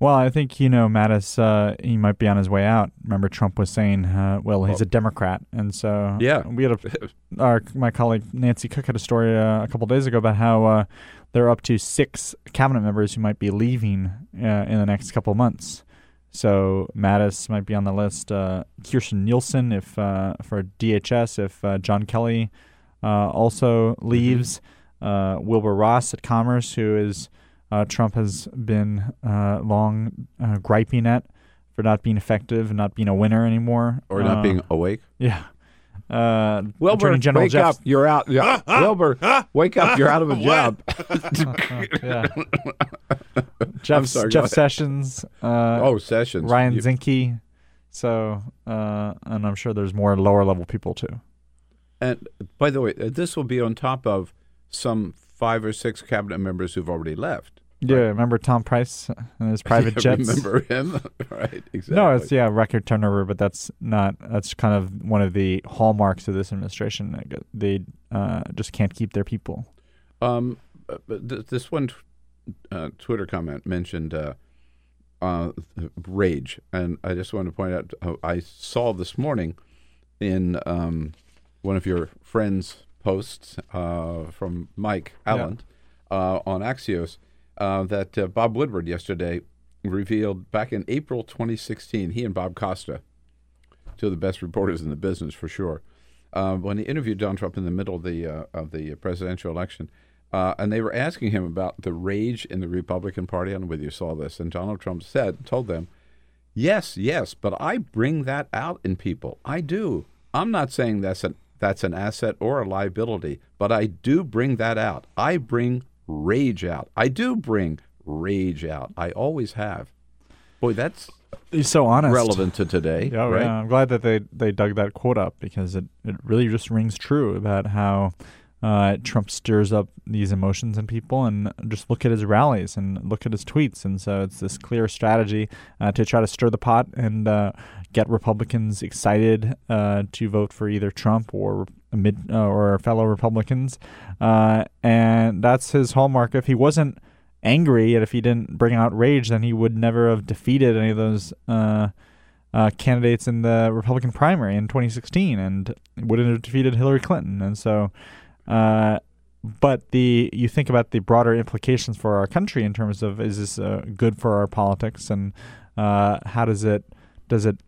Well, I think you know Mattis. Uh, he might be on his way out. Remember, Trump was saying, uh, "Well, he's a Democrat," and so Yeah. we had a [LAUGHS] our my colleague Nancy Cook had a story uh, a couple days ago about how uh, there are up to six cabinet members who might be leaving uh, in the next couple months. So Mattis might be on the list. Uh, Kirstjen Nielsen, if uh, for DHS, if uh, John Kelly uh, also leaves. Uh, Wilbur Ross at Commerce, who is uh, Trump has been uh, long uh, griping at for not being effective and not being a winner anymore, Or not Uh, being awake. yeah. uh, Wilbur, Attorney General wake Jeff. up! You're out. Yeah. Wilbur, wake up! You're out of a [LAUGHS] job. [LAUGHS] yeah. Jeff, sorry, Jeff. Sessions. Uh, oh, Sessions. Ryan You- Zinke. So, uh, and I'm sure there's more lower level people too. And by the way, uh, this will be on top of some five or six cabinet members who've already left. Yeah, remember Tom Price and his [LAUGHS] private Yeah, jets? Remember him? [LAUGHS] right. Exactly. No, it's yeah, record turnover, but that's not. That's kind of one of the hallmarks of this administration. They uh, just can't keep their people. Um, uh, but th- this one uh, Twitter comment mentioned uh, uh, rage, and I just want to point out uh, I saw this morning in um, one of your friends' posts uh, from Mike Allen uh, on Axios uh, that uh, Bob Woodward yesterday revealed back in April 2016. He and Bob Costa, two of the best reporters in the business for sure. Uh, when he interviewed Donald Trump in the middle of the uh, of the presidential election, and they were asking him about the rage in the Republican Party. I don't know whether you saw this, and Donald Trump said, told them, "Yes, yes, but I bring that out in people. I do. I'm not saying that's an that's an asset or a liability, but I do bring that out. I bring rage out. I do bring rage out. I always have. Boy, that's He's so honest. relevant to today, Yeah, right? yeah, I'm glad that they they dug that quote up because it, it really just rings true about how uh, Trump stirs up these emotions in people, and just look at his rallies and look at his tweets, and so it's this clear strategy uh, to try to stir the pot and uh, get Republicans excited uh, to vote for either Trump or mid uh, or fellow Republicans, uh, and that's his hallmark. If he wasn't angry and if he didn't bring out rage, then he would never have defeated any of those uh, uh, candidates in the Republican primary in 2016 and wouldn't have defeated Hillary Clinton. And so, uh, but the you think about the broader implications for our country in terms of is this uh, good for our politics and how does it does it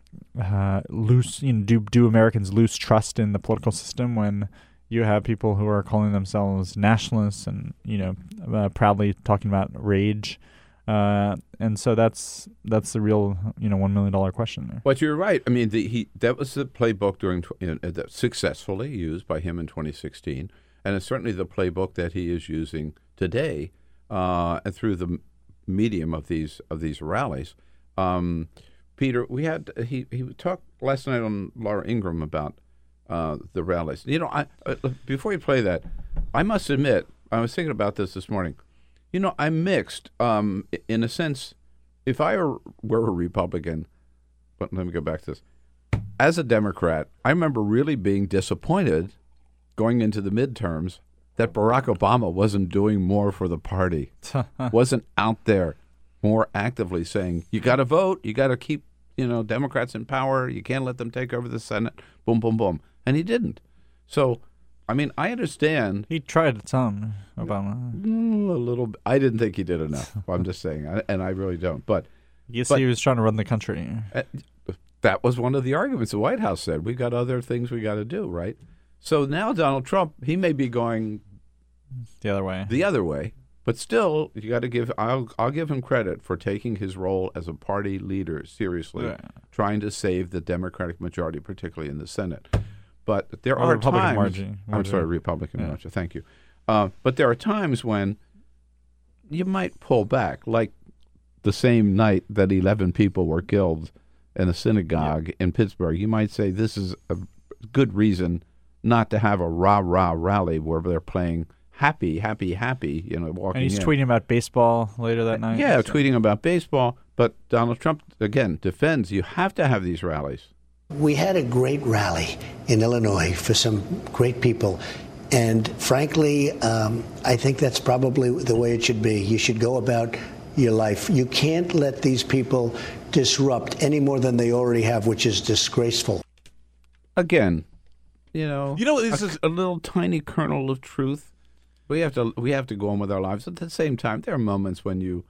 uh, lose you know do do Americans lose trust in the political system when you have people who are calling themselves nationalists and you know uh, proudly talking about rage uh, and so that's that's the real you know one million dollar question there But you're right. I mean, the, he that was the playbook during you know, that successfully used by him in 2016, and it's certainly the playbook that he is using today, uh, and through the medium of these of these rallies. Um, Peter, we had he he talked last night on Laura Ingraham about uh, the rallies. You know, I uh, before you play that, I must admit I was thinking about this this morning. You know, I'm mixed. Um, in a sense, if I were, were a Republican, but let me go back to this. As a Democrat, I remember really being disappointed going into the midterms that Barack Obama wasn't doing more for the party, [LAUGHS] wasn't out there more actively saying, "You got to vote, you got to keep, you know, Democrats in power. You can't let them take over the Senate." Boom, boom, boom, and he didn't. So, I mean, I understand he tried some Obama mm, a little. I didn't think he did enough. [LAUGHS] I'm just saying, and I really don't. But yes But- he was trying to run the country uh, that was one of the arguments the White House said. We've got other things we got to do, right? So now Donald Trump, he may be going the other way the other way, but still, you got to give. I'll I'll give him credit for taking his role as a party leader seriously, Yeah. trying to save the Democratic majority, particularly in the Senate. But there Or are Republican times. margin- I'm sorry, Republican Yeah. margin. Thank you. Uh, but there are times when you might pull back, like the same night that 11 people were killed in a synagogue in Pittsburgh. You might say this is a good reason not to have a rah rah rally where they're playing happy, happy, happy. You know, walking. and he's in. tweeting about baseball later that night Yeah, so- tweeting about baseball. But Donald Trump again defends you have to have these rallies. We had a great rally in Illinois for some great people. And frankly, um, I think that's probably the way it should be. You should go about your life. You can't let these people disrupt any more than they already have, which is disgraceful. Again, you know, You know, this a, is- a little tiny kernel of truth. We have to we have to go on with our lives. At the same time, there are moments when you,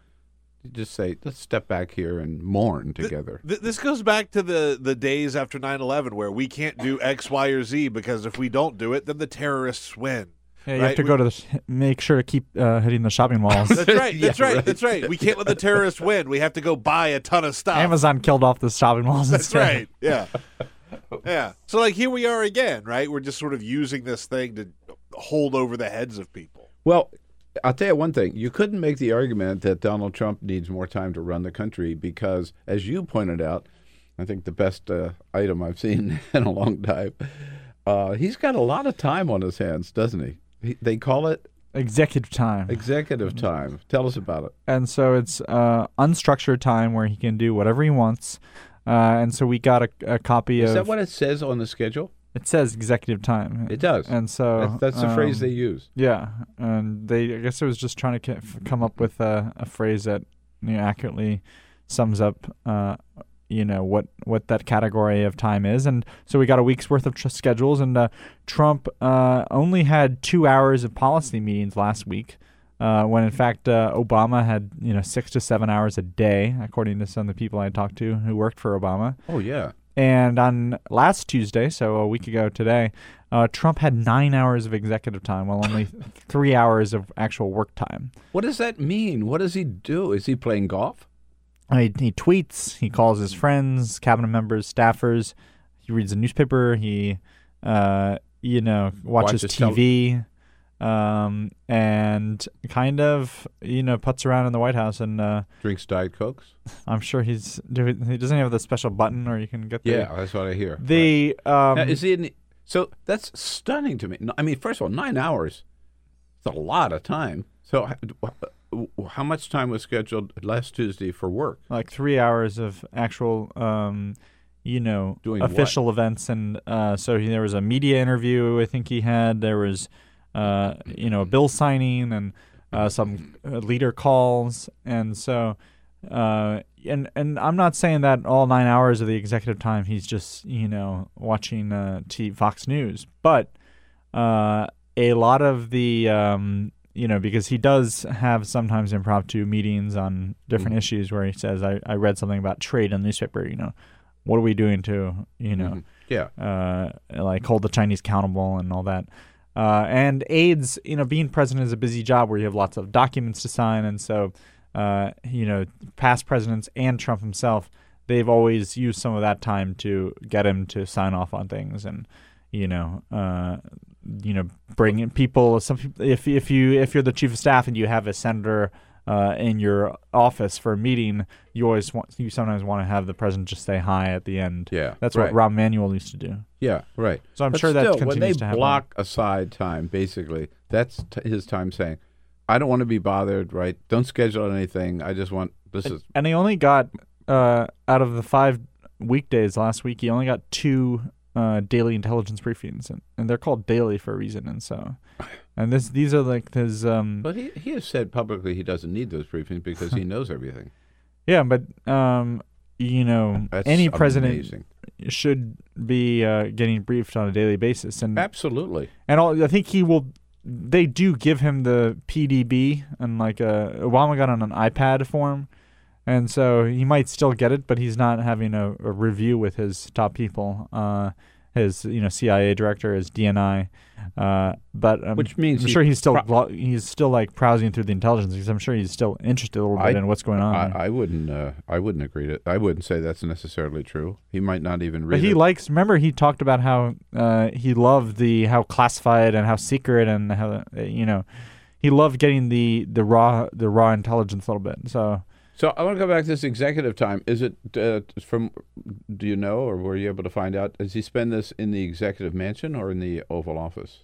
you just say, "Let's step back here and mourn together." Th- this goes back to the, the days after 9-11 where we can't do X, Y, or Z because if we don't do it, then the terrorists win. yeah, you right? have to We- go to the sh- make sure to keep uh, hitting the shopping malls That's right. [LAUGHS] That's Yeah, right, right. That's right. We can't let the terrorists win. We have to go buy a ton of stuff. Amazon killed off the shopping malls That's instead. right. Yeah. [LAUGHS] Yeah. So like here we are again, right? We're just sort of using this thing to hold over the heads of people. Well, I'll tell you one thing. You couldn't make the argument that Donald Trump needs more time to run the country because, as you pointed out, I think the best uh, item I've seen [LAUGHS] in a long time, uh, he's got a lot of time on his hands, doesn't he? he they call it Executive time. executive time. Tell us about it. and so it's uh, unstructured time where he can do whatever he wants. Uh, and so we got a, a copy Is of that what it says on the schedule? It says executive time. It does. And so That's, that's the phrase um, they use. Yeah, and they I guess it was just trying to come up with a, a phrase that you know, accurately sums up uh, you know what what that category of time is, and so we got a week's worth of tr- schedules, and uh, Trump uh, only had two hours of policy meetings last week. Uh, when in fact uh, Obama had you know six to seven hours a day, according to some of the people I talked to who worked for Obama. Oh yeah. And on last Tuesday, so a week ago today, uh, Trump had nine hours of executive time, while only [LAUGHS] three hours of actual work time. What does that mean? What does he do? Is he playing golf? He, he tweets, he calls his friends, cabinet members, staffers. He reads the newspaper. He, uh, you know, watches, Watches tel- TV, um, and kind of, you know, puts around in the White House. And uh, Drinks Diet Cokes? I'm sure he's he doesn't have the special button, or you can get the Yeah, that's what I hear. the um, Now, is he in so that's stunning to me. I mean, first of all, nine hours. It's a lot of time. So, how much time was scheduled last Tuesday for work? like three hours of actual um you know Doing what? official events and uh so he, there was a media interview i think he had there was uh you know a bill signing and uh some uh, leader calls and so uh and and i'm not saying that all nine hours of the executive time he's just you know watching uh T- fox news but uh a lot of the um you know because he does have sometimes impromptu meetings on different Mhm. issues where he says I, I read something about trade in the newspaper you know what are we doing to you know Mhm. Yeah. uh, like hold the Chinese accountable and all that. Uh, and aides, you know, being president is a busy job where you have lots of documents to sign, and so, uh, you know, past presidents and Trump himself, they've always used some of that time to get him to sign off on things, and you know, uh, you know, bring in people. Some if if you if you're the chief of staff and you have a senator. Uh, in your office for a meeting, you always want you sometimes want to have the president just say hi at the end. Yeah, That's right. what Rahm Emanuel used to do. Yeah, right. So I'm But sure that still, when they continues to happen. block aside time, basically, that's t- his time saying, "I don't want to be bothered. Right? Don't schedule anything. I just want this is And he only got uh, out of the five weekdays last week, he only got two uh, daily intelligence briefings, and, and they're called daily for a reason. And so, [LAUGHS] and this these are like his um But he, he has said publicly he doesn't need those briefings because he [LAUGHS] knows everything. yeah, but um you know That's any president amazing. should be uh, getting briefed on a daily basis, and Absolutely. And all, I think he will. They do give him the PDB, and like uh, Obama got on an iPad form, and so he might still get it, but he's not having a, a review with his top people. Uh, his you know CIA director, his DNI, uh, but um, Which means I'm he sure he's still pro- he's still like browsing through the intelligence because I'm sure he's still interested a little bit I- in what's going on. I, I wouldn't. Uh, I wouldn't agree to. I wouldn't say that's necessarily true. He might not even read But he it. likes. Remember, he talked about how uh, he loved the how classified and how secret and how you know he loved getting the the raw the raw intelligence a little bit. So So I want to go back to this executive time. Is it uh, from? Do you know, or were you able to find out? Does he spend this in the executive mansion or in the Oval Office?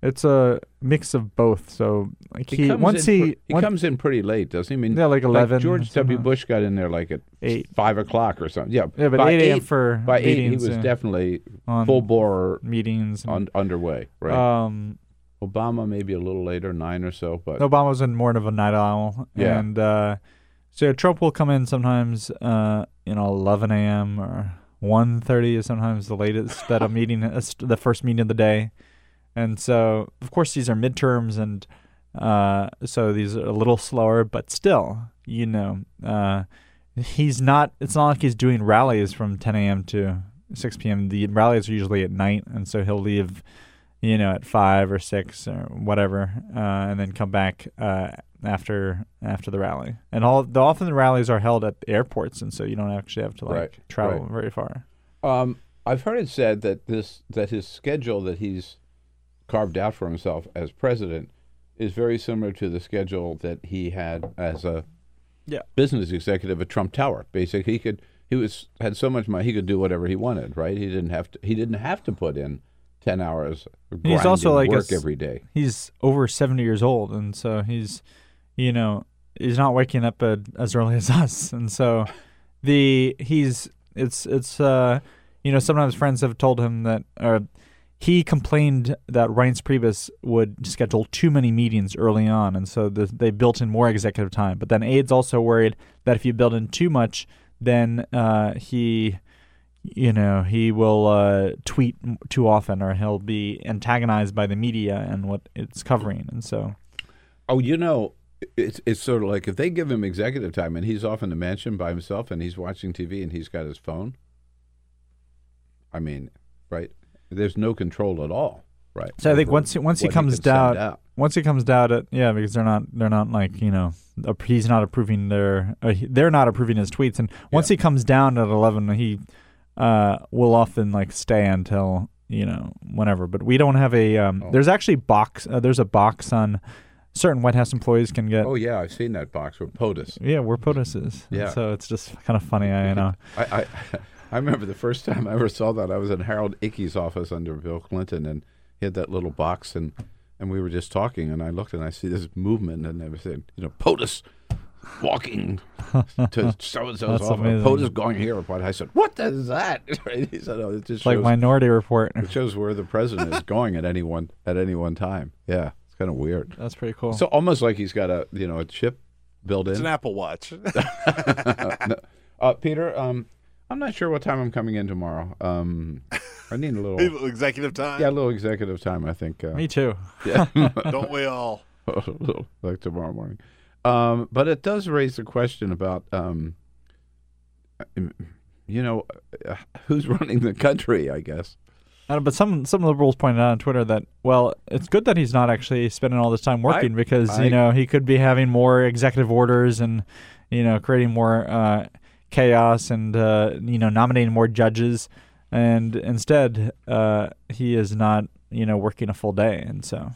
it's a mix of both. So like he, comes once he pre- he once- comes in pretty late, doesn't he? I mean, Yeah, like 11 George W. Bush got in there like at Eight. five o'clock or something. Yeah, Yeah, but by 8 a.m. for by eight, he was yeah. definitely on full bore meetings. un- underway. Right. Um, Obama maybe a little later, nine or so, but Obama was in more of a night owl. Yeah. And uh, so Trump will come in sometimes, uh, you know, 11 a.m. or 1.30 is sometimes the latest that a [LAUGHS] meeting is the first meeting of the day. And so, of course, these are midterms, and uh, so these are a little slower, but still, you know, uh, he's not. It's not like he's doing rallies from 10 a.m. to 6 p.m. The rallies are usually at night, and so he'll leave you know, at five or six or whatever, uh, and then come back uh, after after the rally. And all the often the rallies are held at airports, and so you don't actually have to like Right, travel right. very far. Um, I've heard it said that this that his schedule that he's carved out for himself as president is very similar to the schedule that he had as a Yeah. business executive at Trump Tower. Basically, he could he was had so much money he could do whatever he wanted. Right? He didn't have to. He didn't have to put in ten hours. Of he's also like work s- every day. He's over seventy years old, and so he's, you know, he's not waking up at, as early as [LAUGHS] us, and so the he's it's it's uh you know sometimes friends have told him that uh he complained that Reince Priebus would schedule too many meetings early on, and so the, they built in more executive time. But then Aide's also worried that if you build in too much, then uh, he, you know, he will uh, tweet too often, or he'll be antagonized by the media and what it's covering, and so Oh, you know, it's it's sort of like if they give him executive time and he's off in the mansion by himself and he's watching TV and he's got his phone. I mean, right? There's no control at all, right? So I think once he, once he comes send down, out. once he comes down, at yeah, because they're not they're not like you know he's not approving their uh, they're not approving his tweets, and once he comes down at eleven, he uh will often like stay until you know whenever. But we don't have a um. Oh. There's actually box. Uh, there's a box on certain White House employees can get. Oh yeah, I've seen that box with POTUS. Yeah, where POTUS is. Yeah. So it's just kind of funny. I you know. [LAUGHS] I, I [LAUGHS] I remember the first time I ever saw that. I was in Harold Ickes' office under Bill Clinton, and he had that little box, and and we were just talking, and I looked and I see this movement, and they were saying, you know, POTUS walking [LAUGHS] to so and so's That's office, amazing. POTUS going here. What I said, what is that? [LAUGHS] He said, oh, it just It's like shows, Minority Report. it shows where the president is [LAUGHS] going at any one at any one time. Yeah, it's kind of weird. That's pretty cool. So almost like he's got a you know a chip built in. It's an Apple Watch. No. uh, Peter, um, I'm not sure what time I'm coming in tomorrow. Um, I need a little, Executive time. yeah, a little executive time. I think. Uh, Me too. yeah, Don't we all? like tomorrow morning. Um, but it does raise the question about, um, you know, who's running the country. I guess. Uh, but some some liberals pointed out on Twitter that well, it's good that he's not actually spending all this time working because I- you know he could be having more executive orders and you know creating more uh, chaos and uh, you know nominating more judges, and instead uh, he is not you know working a full day, and so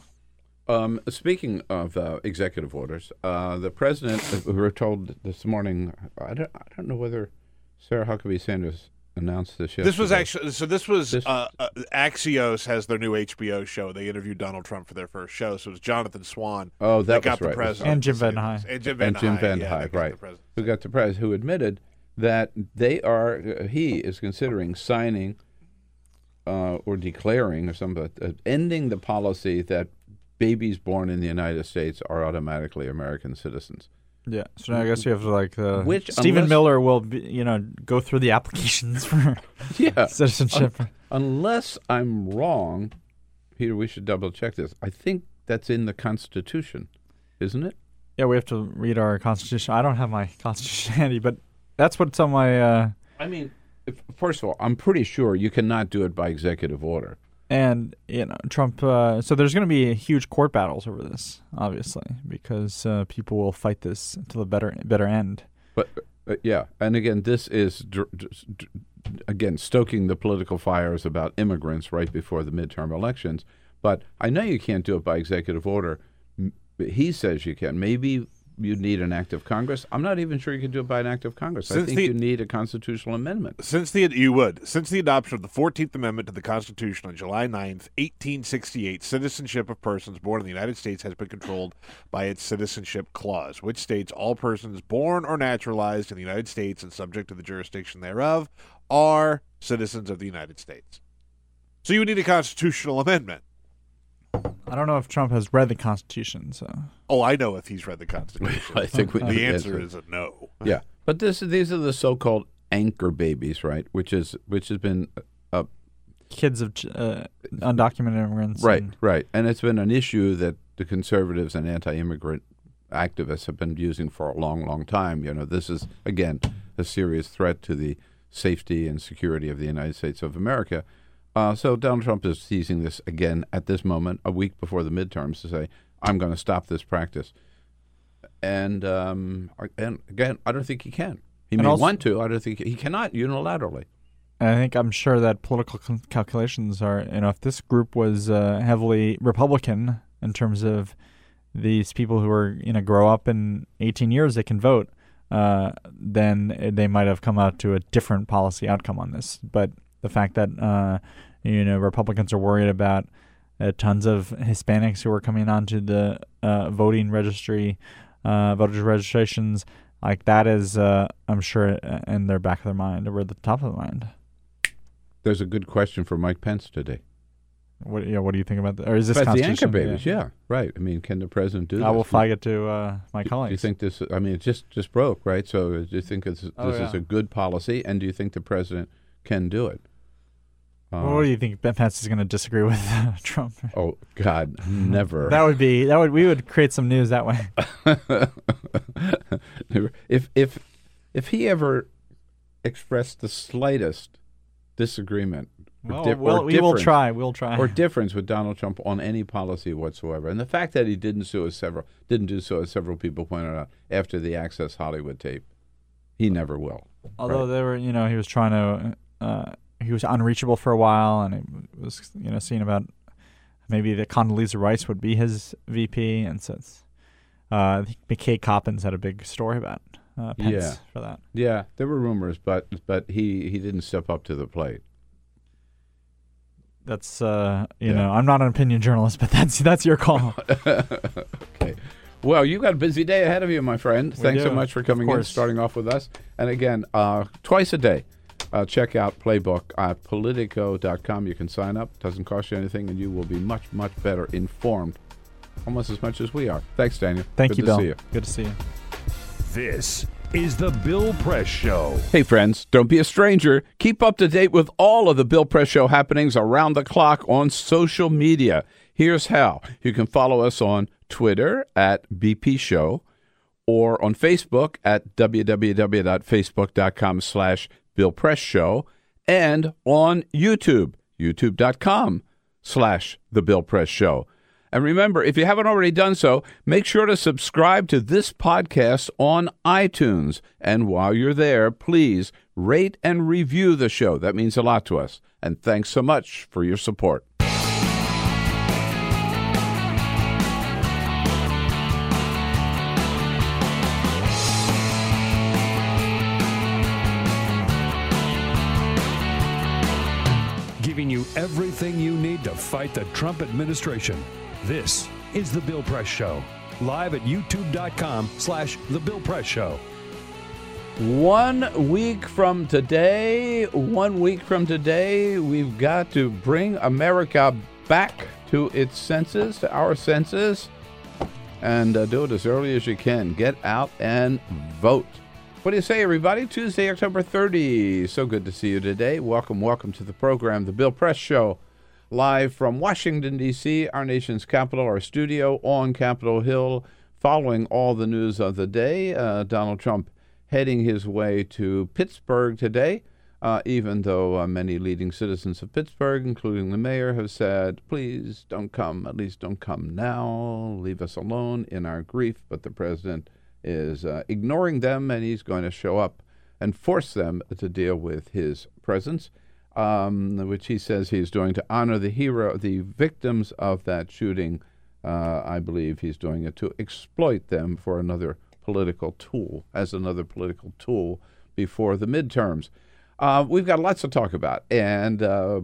Um, speaking of uh, executive orders, uh, the president, uh, we were told this morning. I don't, I don't know whether Sarah Huckabee Sanders announced this yesterday. This was actually so. This was This- uh, uh, Axios has their new HBO show. They interviewed Donald Trump for their first show. So it was Jonathan Swan. Oh, that got was the right. president And Jim Van this. Hyne. And Jim Van and Jim Hyne, Van yeah, Hyne, got right? Who got the press? Who admitted that they are? Uh, he is considering signing uh, or declaring or something, uh, ending the policy that babies born in the United States are automatically American citizens. yeah. So I guess you have to like uh, Which, Stephen unless- Miller will be, you know go through the applications for [LAUGHS] Yeah. [LAUGHS] citizenship. Unless I'm wrong, Peter, we should double check this. I think that's in the Constitution, isn't it? Yeah, we have to read our constitution. I don't have my constitution [LAUGHS] handy, but that's what's on my. Uh, I mean, if, first of all, I'm pretty sure you cannot do it by executive order. And you know, Trump. Uh, so there's going to be huge court battles over this, obviously, because uh, people will fight this to the better better end. But uh, yeah, and again, this is dr- dr- again stoking the political fires about immigrants right before the midterm elections. But I know you can't do it by executive order. He says you can. Maybe you need an act of Congress. I'm not even sure you can do it by an act of Congress. I think the- you need a constitutional amendment. Since the you would since the adoption of the Fourteenth Amendment to the Constitution on July 9th, 1868, citizenship of persons born in the United States has been controlled by its citizenship clause, which states all persons born or naturalized in the United States and subject to the jurisdiction thereof are citizens of the United States. So you would need a constitutional amendment. I don't know if Trump has read the Constitution, so Oh, I know if he's read the Constitution. [LAUGHS] I think we the answer is a no. Yeah, but this these are the so-called anchor babies, right? Which is which has been uh, kids of uh, undocumented immigrants, right, and- right, and it's been an issue that the conservatives and anti-immigrant activists have been using for a long, long time. You know, this is again a serious threat to the safety and security of the United States of America. Uh, so Donald Trump is seizing this again at this moment, a week before the midterms, to say, "I'm going to stop this practice." And um, and again, I don't think he can. He And may also- want to. I don't think he cannot unilaterally. I think I'm sure that political cal- calculations are, you know, if this group was uh, heavily Republican in terms of these people who are, you know, grow up in 18 years, they can vote, uh, then they might have come out to a different policy outcome on this. But the fact that, uh, you know, Republicans are worried about uh, tons of Hispanics who are coming onto the uh, voting registry, uh, voters registrations, like that is, uh, I'm sure, uh, in their back of their mind or at the top of their mind. There's a good question for Mike Pence today. What, yeah, what do you think about that? Or is this About the anchor babies, yeah. right. I mean, can the president do this? I this? will flag it to uh, my Do- colleagues. Do you think this? I mean, it just just broke, right? So, do you think it's, this Oh, is yeah. a good policy, and do you think the president can do it? Well, what do you think? Ben Pence is going to disagree with uh, [LAUGHS] Trump. Oh God, never. [LAUGHS] That would be that would we would create some news that way. [LAUGHS] if if if he ever expressed the slightest disagreement, Well, di- we'll- we will try, we'll try. or difference with Donald Trump on any policy whatsoever, and the fact that he didn't so as several didn't do so as several people pointed out after the Access Hollywood tape, he never will. Although right? they were, you know, he was trying to, uh, he was unreachable for a while, and it was, you know, seen about maybe that Condoleezza Rice would be his VP, and so it's, uh, I think McKay Coppins had a big story about uh, Pence yeah, for that. Yeah, there were rumors, but but he he didn't step up to the plate. That's, uh, you Yeah. know, I'm not an opinion journalist, but that's that's your call. [LAUGHS] okay. Well, you got a busy day ahead of you, my friend. We Thanks so much for coming in, starting off with us. And again, uh, twice a day, uh, check out Playbook at Politico.com. You can sign up. Doesn't cost you anything, and you will be much, much better informed, almost as much as we are. Thanks, Daniel. Thank Good you, to Bill. see you. Good to see you. This is the Bill Press Show. Hey, friends, don't be a stranger. Keep up to date with all of the Bill Press Show happenings around the clock on social media. Here's how you can follow us on Twitter at BP Show or on Facebook at www.facebook.com slash Bill Press Show and on YouTube, youtube.com slash The Bill Press Show. And remember, if you haven't already done so, make sure to subscribe to this podcast on iTunes. And while you're there, please rate and review the show. That means a lot to us. And thanks so much for your support. Everything you need to fight the Trump administration. This is the Bill Press Show. Live at youtube.com slash the Bill Press Show. One week from today, one week from today, we've got to bring America back to its senses, to our senses, and uh, do it as early as you can. Get out and vote. What do you say, everybody? Tuesday, October 30. So good to see you today. Welcome, welcome to the program, The Bill Press Show, live from Washington, D.C., our nation's capital, our studio on Capitol Hill, following all the news of the day. Uh, Donald Trump heading his way to Pittsburgh today, uh, even though uh, many leading citizens of Pittsburgh, including the mayor, have said, please don't come, at least don't come now, leave us alone in our grief. But the president is uh, ignoring them, and he's going to show up and force them to deal with his presence, um, which he says he's doing to honor the hero, the victims of that shooting. Uh, I believe he's doing it to exploit them for another political tool, as another political tool before the midterms. Uh, we've got lots to talk about, and uh,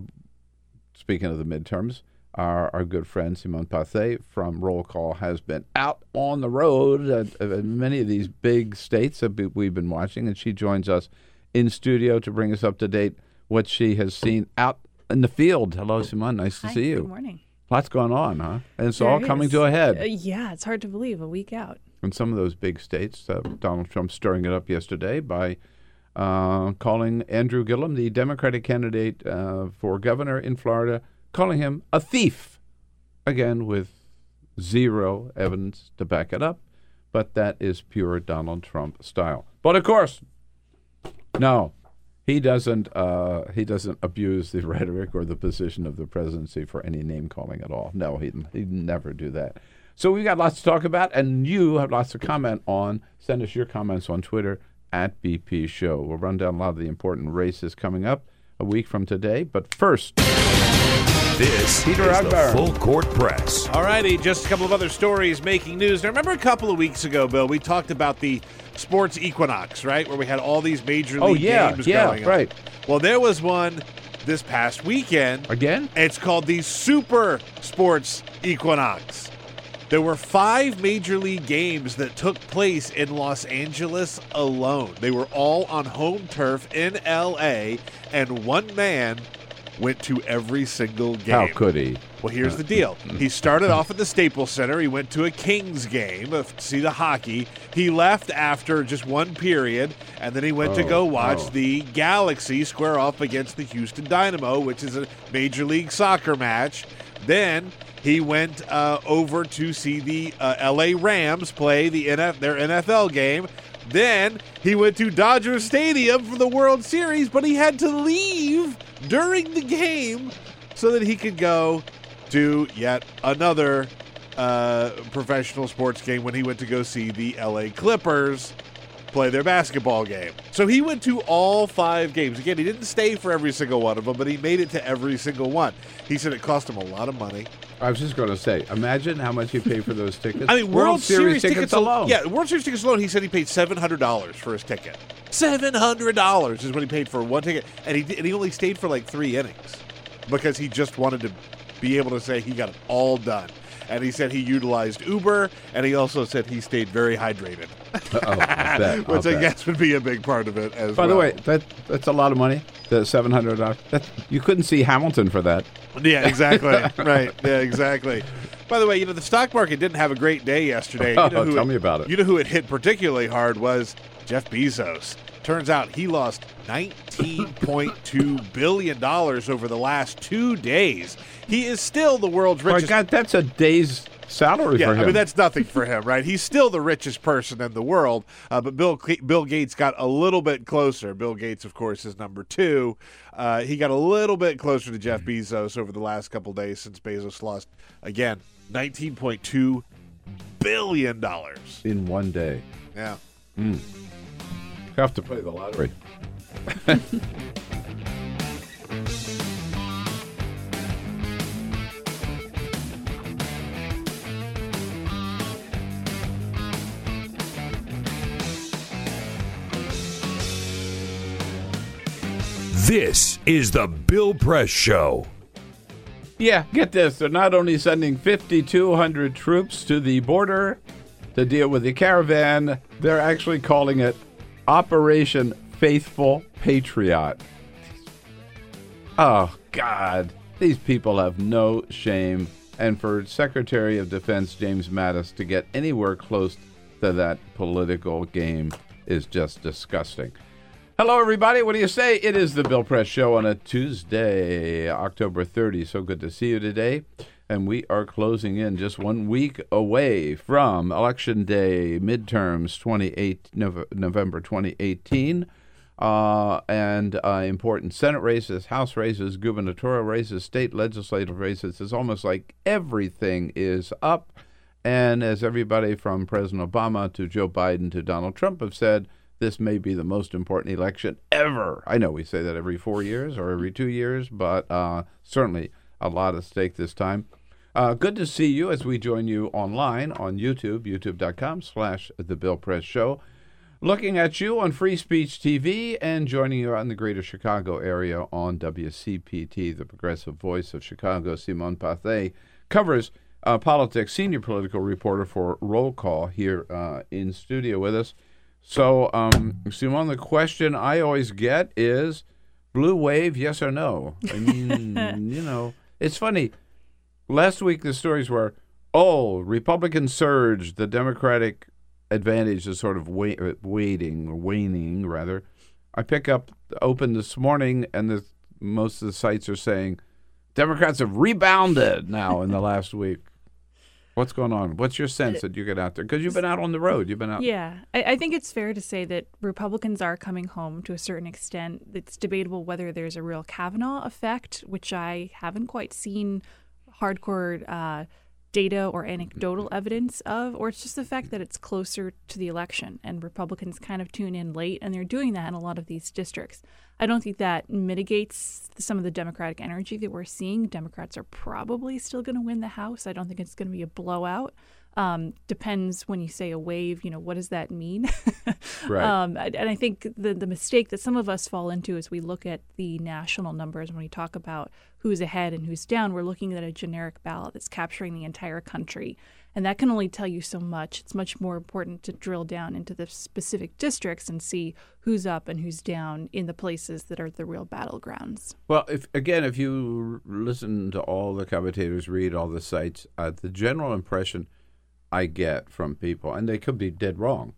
speaking of the midterms, our, our good friend Simone Pathé from Roll Call has been out on the road at many of these big states that we've been watching, and she joins us in studio to bring us up to date what she has seen out in the field. Hello, Simone. Nice to Hi, see you. Good morning. Lots going on, huh? And it's There all coming is. to a head Uh, yeah, it's hard to believe a week out. in some of those big states. Uh, Donald Trump stirring it up yesterday by uh, calling Andrew Gillum, the Democratic candidate uh, for governor in Florida, calling him a thief. Again, with zero evidence to back it up, but that is pure Donald Trump style. But of course, no, he doesn't. Uh, he doesn't abuse the [LAUGHS] rhetoric or the position of the presidency for any name calling at all. No, he he'd never do that. So we've got lots to talk about, and you have lots to comment on. Send us your comments on Twitter at BP Show. We'll run down a lot of the important races coming up. a week from today. But first, This Peter is Ogburn. the Full Court Press. All righty, just a couple of other stories making news. Now, remember a couple of weeks ago, Bill, we talked about the sports equinox, right? Where we had all these major Oh, league yeah, games yeah, going on. right. Well, there was one this past weekend. again, It's called the Super Sports Equinox. There were five major league games that took place in Los Angeles alone. They were all on home turf in LA, and one man went to every single game. how could he? Well, here's the deal. He started off at the Staples Center. He went to a Kings game to see the hockey. He left after just one period, and then he went to Oh, go watch oh. the Galaxy square off against the Houston Dynamo, which is a Major League Soccer match. Then he went uh, over to see the uh, LA Rams play the NF- their NFL game. Then he went to Dodger Stadium for the World Series, but he had to leave during the game so that he could go to yet another uh, professional sports game when he went to go see the LA Clippers play their basketball game. So he went to all five games. Again, he didn't stay for every single one of them, but he made it to every single one. He said it cost him a lot of money. I was just going to say, imagine how much you pay for those [LAUGHS] tickets. I mean, World, Series, tickets, al- alone. Yeah, World Series tickets alone. He said he paid seven hundred dollars for his ticket. Seven hundred dollars is what he paid for one ticket, and he and he only stayed for like three innings because he just wanted to be able to say he got it all done. And he said he utilized Uber, and he also said he stayed very hydrated, oh, I [LAUGHS] bet, I'll which I bet. guess would be a big part of it as By well. the way, that that's a lot of money. The seven hundred dollars. You couldn't see Hamilton for that. Yeah, [LAUGHS] exactly. right. Yeah, exactly. By the way, you know the stock market didn't have a great day yesterday. You oh, know Oh, tell me about it. You know who it hit particularly hard was Jeff Bezos. Turns out he lost $19.2 billion over the last two days. He is still the world's Oh my richest. God, that's a day's salary yeah, for him. I mean that's nothing for him, right? He's still the richest person in the world, uh, but Bill Bill Gates got a little bit closer. Bill Gates, of course, is number two. Uh, he got a little bit closer to Jeff Bezos over the last couple days since Bezos lost again nineteen point two billion dollars. in one day. Yeah. You have to play the lottery. This is the Bill Press Show. Yeah, get this. They're not only sending 5,200 troops to the border to deal with the caravan, they're actually calling it Operation Faithful Patriot. Oh, God. These people have no shame. And for Secretary of Defense James Mattis to get anywhere close to that political game is just disgusting. Hello, everybody. What do you say? It is the Bill Press Show on a Tuesday, October 30. So good to see you today. And we are closing in just one week away from Election Day, midterms 28, November 2018. Uh, and uh, important Senate races, House races, gubernatorial races, state legislative races. It's almost like everything is up. And as everybody from President Obama to Joe Biden to Donald Trump have said, this may be the most important election ever. I know we say that every four years or every two years, but uh, certainly a lot at stake this time. Uh, good to see you as we join you online on YouTube, youtube.com slash The Bill Press Show. Looking at you on Free Speech TV and joining you out in the greater Chicago area on WCPT, the progressive voice of Chicago. Simone Pathe covers uh, politics, senior political reporter for Roll Call here uh, in studio with us. So, um, Simone, the question I always get is blue wave, yes or no? I mean, [LAUGHS] you know, it's funny. Last week, the stories were, oh, Republican surge, the Democratic advantage is sort of wa- waiting or waning, rather. I pick up, open this morning, and the, most of the sites are saying Democrats have rebounded now in the last week. What's going on? What's your sense that you get out there? Because you've been out on the road. You've been out. Yeah, I, I think it's fair to say that Republicans are coming home to a certain extent. It's debatable whether there's a real Kavanaugh effect, which I haven't quite seen hardcore uh, data or anecdotal evidence of, or it's just the fact that it's closer to the election and Republicans kind of tune in late, and they're doing that in a lot of these districts. I don't think that mitigates some of the Democratic energy that we're seeing. Democrats are probably still going to win the House. I don't think it's going to be a blowout. Um, depends when you say a wave, you know, what does that mean? [LAUGHS] Right. Um, and I think the, the mistake that some of us fall into is we look at the national numbers when we talk about who's ahead and who's down. We're looking at a generic ballot that's capturing the entire country. And that can only tell you so much. It's much more important to drill down into the specific districts and see who's up and who's down in the places that are the real battlegrounds. Well, if again, if you listen to all the commentators, read all the sites, uh, the general impression I get from people, and they could be dead wrong,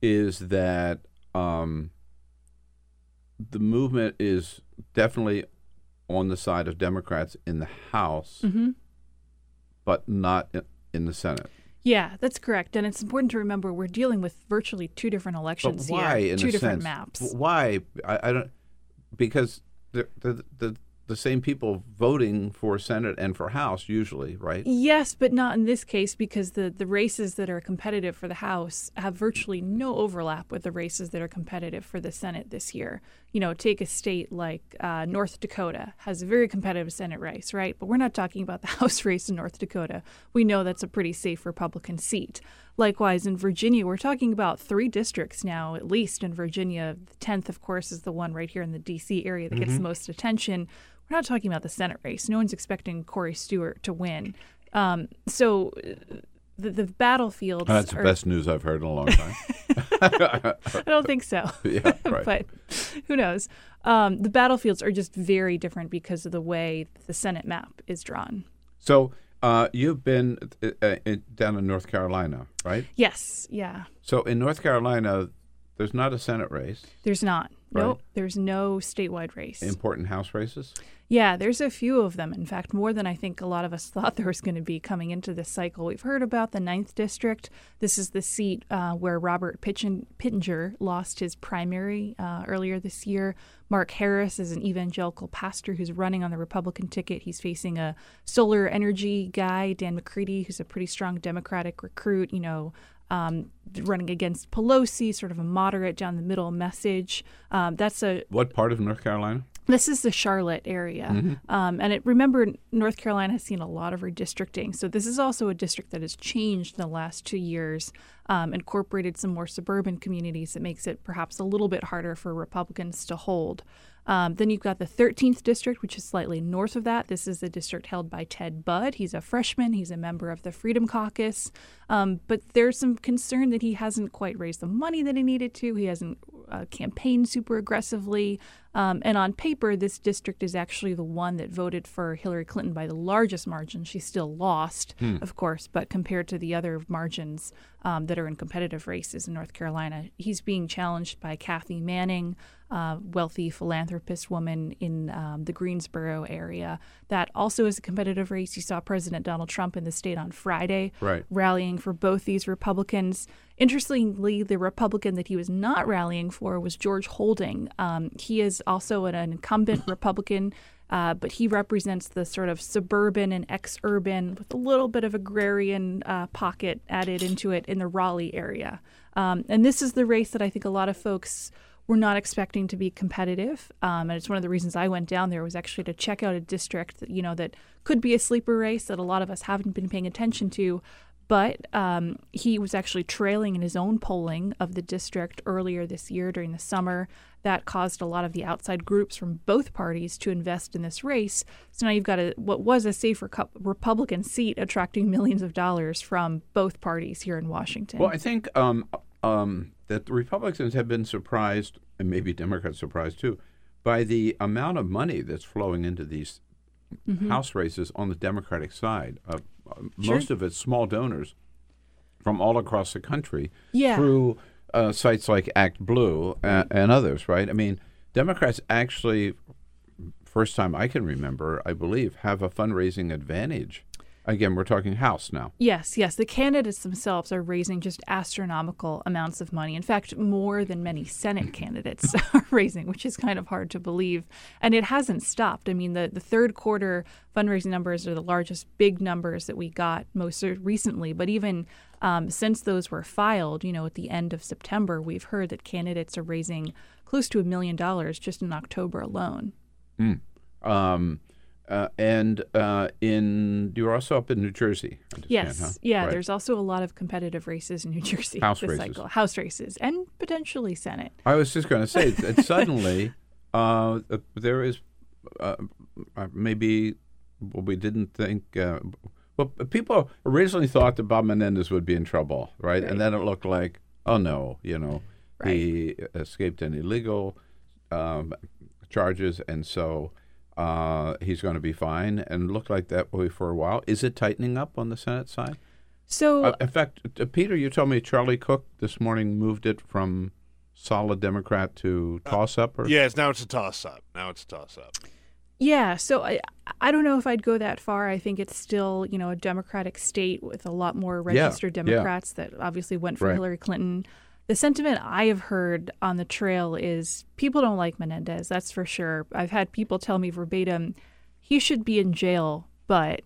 is that um, the movement is definitely on the side of Democrats in the House, Mm-hmm. but not in, the Senate. Yeah, that's correct. And it's important to remember we're dealing with virtually two different elections But why, here, in two different sense? maps. Why? I, I don't. Because the, the the the same people voting for Senate and for House usually, right? Yes, but not in this case because the, the races that are competitive for the House have virtually no overlap with the races that are competitive for the Senate this year. You know, take a state like uh, North Dakota has a very competitive Senate race, right? But we're not talking about the [LAUGHS] House race in North Dakota. We know that's a pretty safe Republican seat. Likewise, in Virginia, we're talking about three districts now, at least in Virginia. The 10th, of course, is the one right here in the D.C. area that gets Mm-hmm. the most attention. We're not talking about the Senate race. No one's expecting Corey Stewart to win. Um, so the, the battlefields. That's the best news I've heard in a long time. [LAUGHS] [LAUGHS] I don't think so. [LAUGHS] Yeah, right. but who knows? Um, the battlefields are just very different because of the way the Senate map is drawn. so uh, you've been uh, uh, in, down in North Carolina, right? Yes, yeah. So in North Carolina, there's not a Senate race. There's not. Right. Nope. There's no statewide race. Important House races. Yeah, there's a few of them. In fact, more than I think a lot of us [LAUGHS] thought there was going to be coming into this cycle. We've heard about the ninth district. This is the seat uh, where Robert Pitchen- Pittenger lost his primary uh, earlier this year. Mark Harris is an evangelical pastor who's running on the Republican ticket. He's facing a solar energy guy, Dan McCready, who's a pretty strong Democratic recruit. You know, um, running against Pelosi, sort of a moderate down the middle message. Um, that's a What part of North Carolina? this is the Charlotte area. Um, and it, remember, North Carolina has seen a lot of redistricting. So this is also a district that has changed in the last two years, um, incorporated some more suburban communities that makes it perhaps a little bit harder for Republicans to hold. Um, then you've got the 13th district, which is slightly north of that. This is the district held by Ted Budd. He's a freshman. He's a member of the Freedom Caucus. Um, but there's some concern that he hasn't quite raised the money that he needed to. He hasn't uh, campaigned super aggressively. Um, and on paper, this district is actually the one that voted for Hillary Clinton by the largest margin. She still lost, of course, but compared to the other margins um, that are in competitive races in North Carolina, he's being challenged by Kathy Manning, uh, wealthy philanthropist woman in um, the Greensboro area. That also is a competitive race. You saw President Donald Trump in the state on Friday Right. rallying for both these Republicans. Interestingly, the Republican that he was not rallying for was George Holding. Um, he is also an, incumbent [LAUGHS] Republican, uh, but he represents the sort of suburban and ex-urban with a little bit of agrarian uh, pocket added into it in the Raleigh area. Um, and this is the race that I think a lot of folks were not expecting to be competitive. Um, and it's one of the reasons I went down there was actually to check out a district that, you know, that could be a sleeper race that a lot of us haven't been paying attention to. But um, he was actually trailing in his own polling of the district earlier this year during the summer. That caused a lot of the outside groups from both parties to invest in this race. So now you've got a, what was a safer Republican seat attracting millions of dollars from both parties here in Washington. Well, I think um, um, that the Republicans have been surprised, and maybe Democrats surprised too, by the amount of money that's flowing into these Mm-hmm. House races on the Democratic side. Uh, Sure. Most of it's small donors from all across the country Yeah. through uh, sites like Act Blue and, and others, right? I mean, Democrats actually, first time I can remember, I believe, have a fundraising advantage Again, we're talking House now. Yes, yes. The candidates themselves are raising just astronomical amounts of money. In fact, more than many Senate candidates [LAUGHS] are raising, which is kind of hard to believe. And it hasn't stopped. I mean, the, the third quarter fundraising numbers are the largest big numbers that we got most recently. But even um, since those were filed, you know, at the end of September, we've heard that candidates are raising close to a million dollars just in October alone. Mm. Um, uh, and uh, in you're also up in New Jersey. Yes, huh? yeah. Right. There's also a lot of competitive races in New [LAUGHS] Jersey House this races. cycle, house races, and potentially Senate. I was just going to say that [LAUGHS] suddenly uh, uh, there is uh, uh, maybe what we didn't think. Uh, well, people originally thought that Bob Menendez would be in trouble, right? Right. And then it looked like, oh no, you know, he escaped any legal um, charges, and so uh, he's going to be fine. And looked like that way for a while. Is it tightening up on the Senate side? So, Uh, in fact, uh, Peter, you told me Charlie Cook this morning moved it from solid Democrat to toss up, or Yes, now it's a toss up. Now it's a toss up. Yeah, so I I don't know if I'd go that far. I think it's still you know a Democratic state with a lot more registered yeah. Democrats that obviously went for Right. Hillary Clinton. The sentiment I have heard on the trail is people don't like Menendez. That's for sure. I've had people tell me verbatim, he should be in jail, but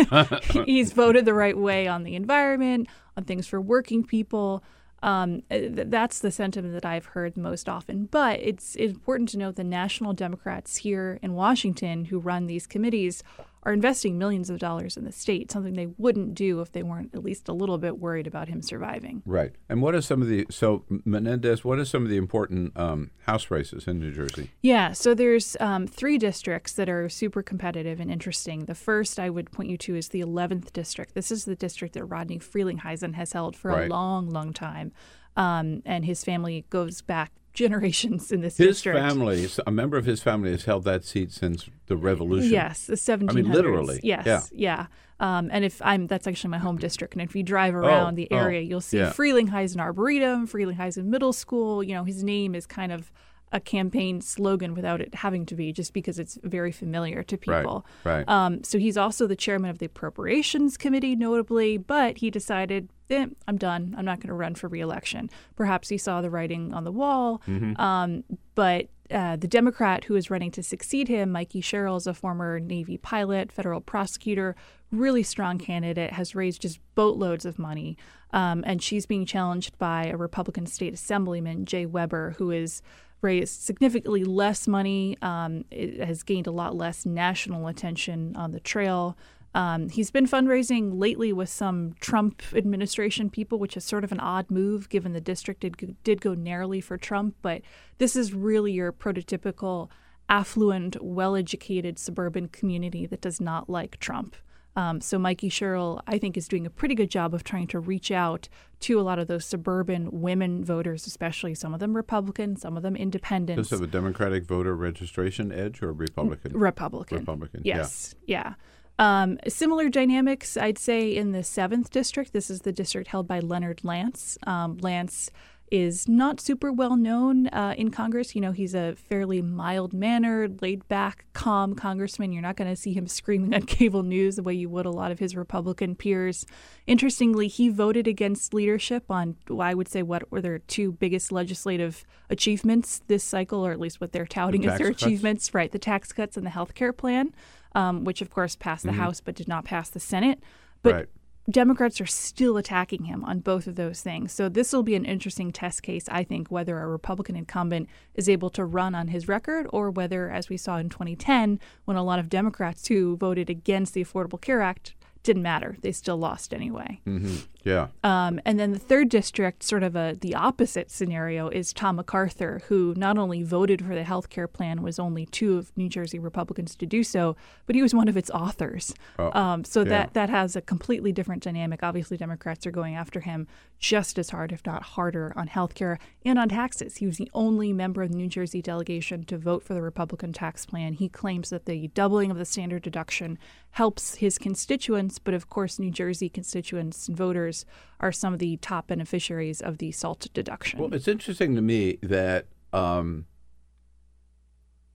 [LAUGHS] he's voted the right way on the environment, on things for working people. Um, th- that's the sentiment that I've heard most often. But it's important to note the national Democrats here in Washington who run these committees are investing millions of dollars in the state, something they wouldn't do if they weren't at least a little bit worried about him surviving. right? And what are some of the so Menendez? What are some of the important um, House races in New Jersey? Yeah, so there's um, three districts that are super competitive and interesting. The first I would point you to is the 11th district. This is the district that Rodney Frelinghuysen has held for Right. a long, long time, um, and his family goes back generations in this His district. family, a member of his family, has held that seat since the Revolution. Yes, the 1700s. I mean, literally. Yes, Yeah. yeah. Um, and if I'm, that's actually my home district. And if you drive around the oh, area, you'll see yeah. Frelinghuysen Arboretum, Frelinghuysen Middle School. You know, his name is kind of a campaign slogan without it having to be, just because it's very familiar to Right, people. right. Um, so he's also the chairman of the Appropriations Committee, notably, but he decided, eh, I'm done. I'm not going to run for reelection. Perhaps he saw the writing on the wall. Mm-hmm. Um, but uh, the Democrat who is running to succeed him, Mikey Sherrill, is a former Navy pilot, federal prosecutor, really strong candidate, has raised just boatloads of money. Um, and she's being challenged by a Republican state assemblyman, Jay Webber, who is raised significantly less money, um, it has gained a lot less national attention on the trail. Um, he's been fundraising lately with some Trump administration people, which is sort of an odd move given the district did, did go narrowly for Trump. But this is really your prototypical affluent, well educated suburban community that does not like Trump. Um, so Mikey Sherrill, I think, is doing a pretty good job of trying to reach out to a lot of those suburban women voters, especially some of them Republican, some of them independent. Does have a Democratic voter registration edge or Republican? Republican. Republican. Yes. Yeah. Um, similar dynamics, I'd say, in the seventh district. This is the district held by Leonard Lance. Um, Lance is not super well known uh, in Congress. You know, he's a fairly mild mannered, laid back, calm congressman. You're not going to see him [LAUGHS] screaming on cable news the way you would a lot of his Republican peers. Interestingly, he voted against leadership on, well, I would say, what were their two biggest legislative achievements this cycle, or at least what they're touting as their cuts? achievements, right? The tax cuts and the health care plan, um, which of course passed the House but did not pass the Senate. But Right. Democrats are still attacking him on both of those things. So this will be an interesting test case, I think, whether a Republican incumbent is able to run on his record or whether, as we saw in 2010, when a lot of Democrats who voted against the Affordable Care Act didn't matter. They still lost anyway. hmm Yeah. Um, and then the third district, sort of a the opposite scenario, is Tom MacArthur, who not only voted for the health care plan, was only two of New Jersey Republicans to do so, but he was one of its authors. Oh, um, so yeah. that that has a completely different dynamic. Obviously, Democrats are going after him just as hard, if not harder, on health care and on taxes. He was the only member of the New Jersey delegation to vote for the Republican tax plan. He claims that the doubling of the standard deduction helps his constituents, but of course, New Jersey constituents and voters are some of the top beneficiaries of the SALT deduction. Well, it's interesting to me that um,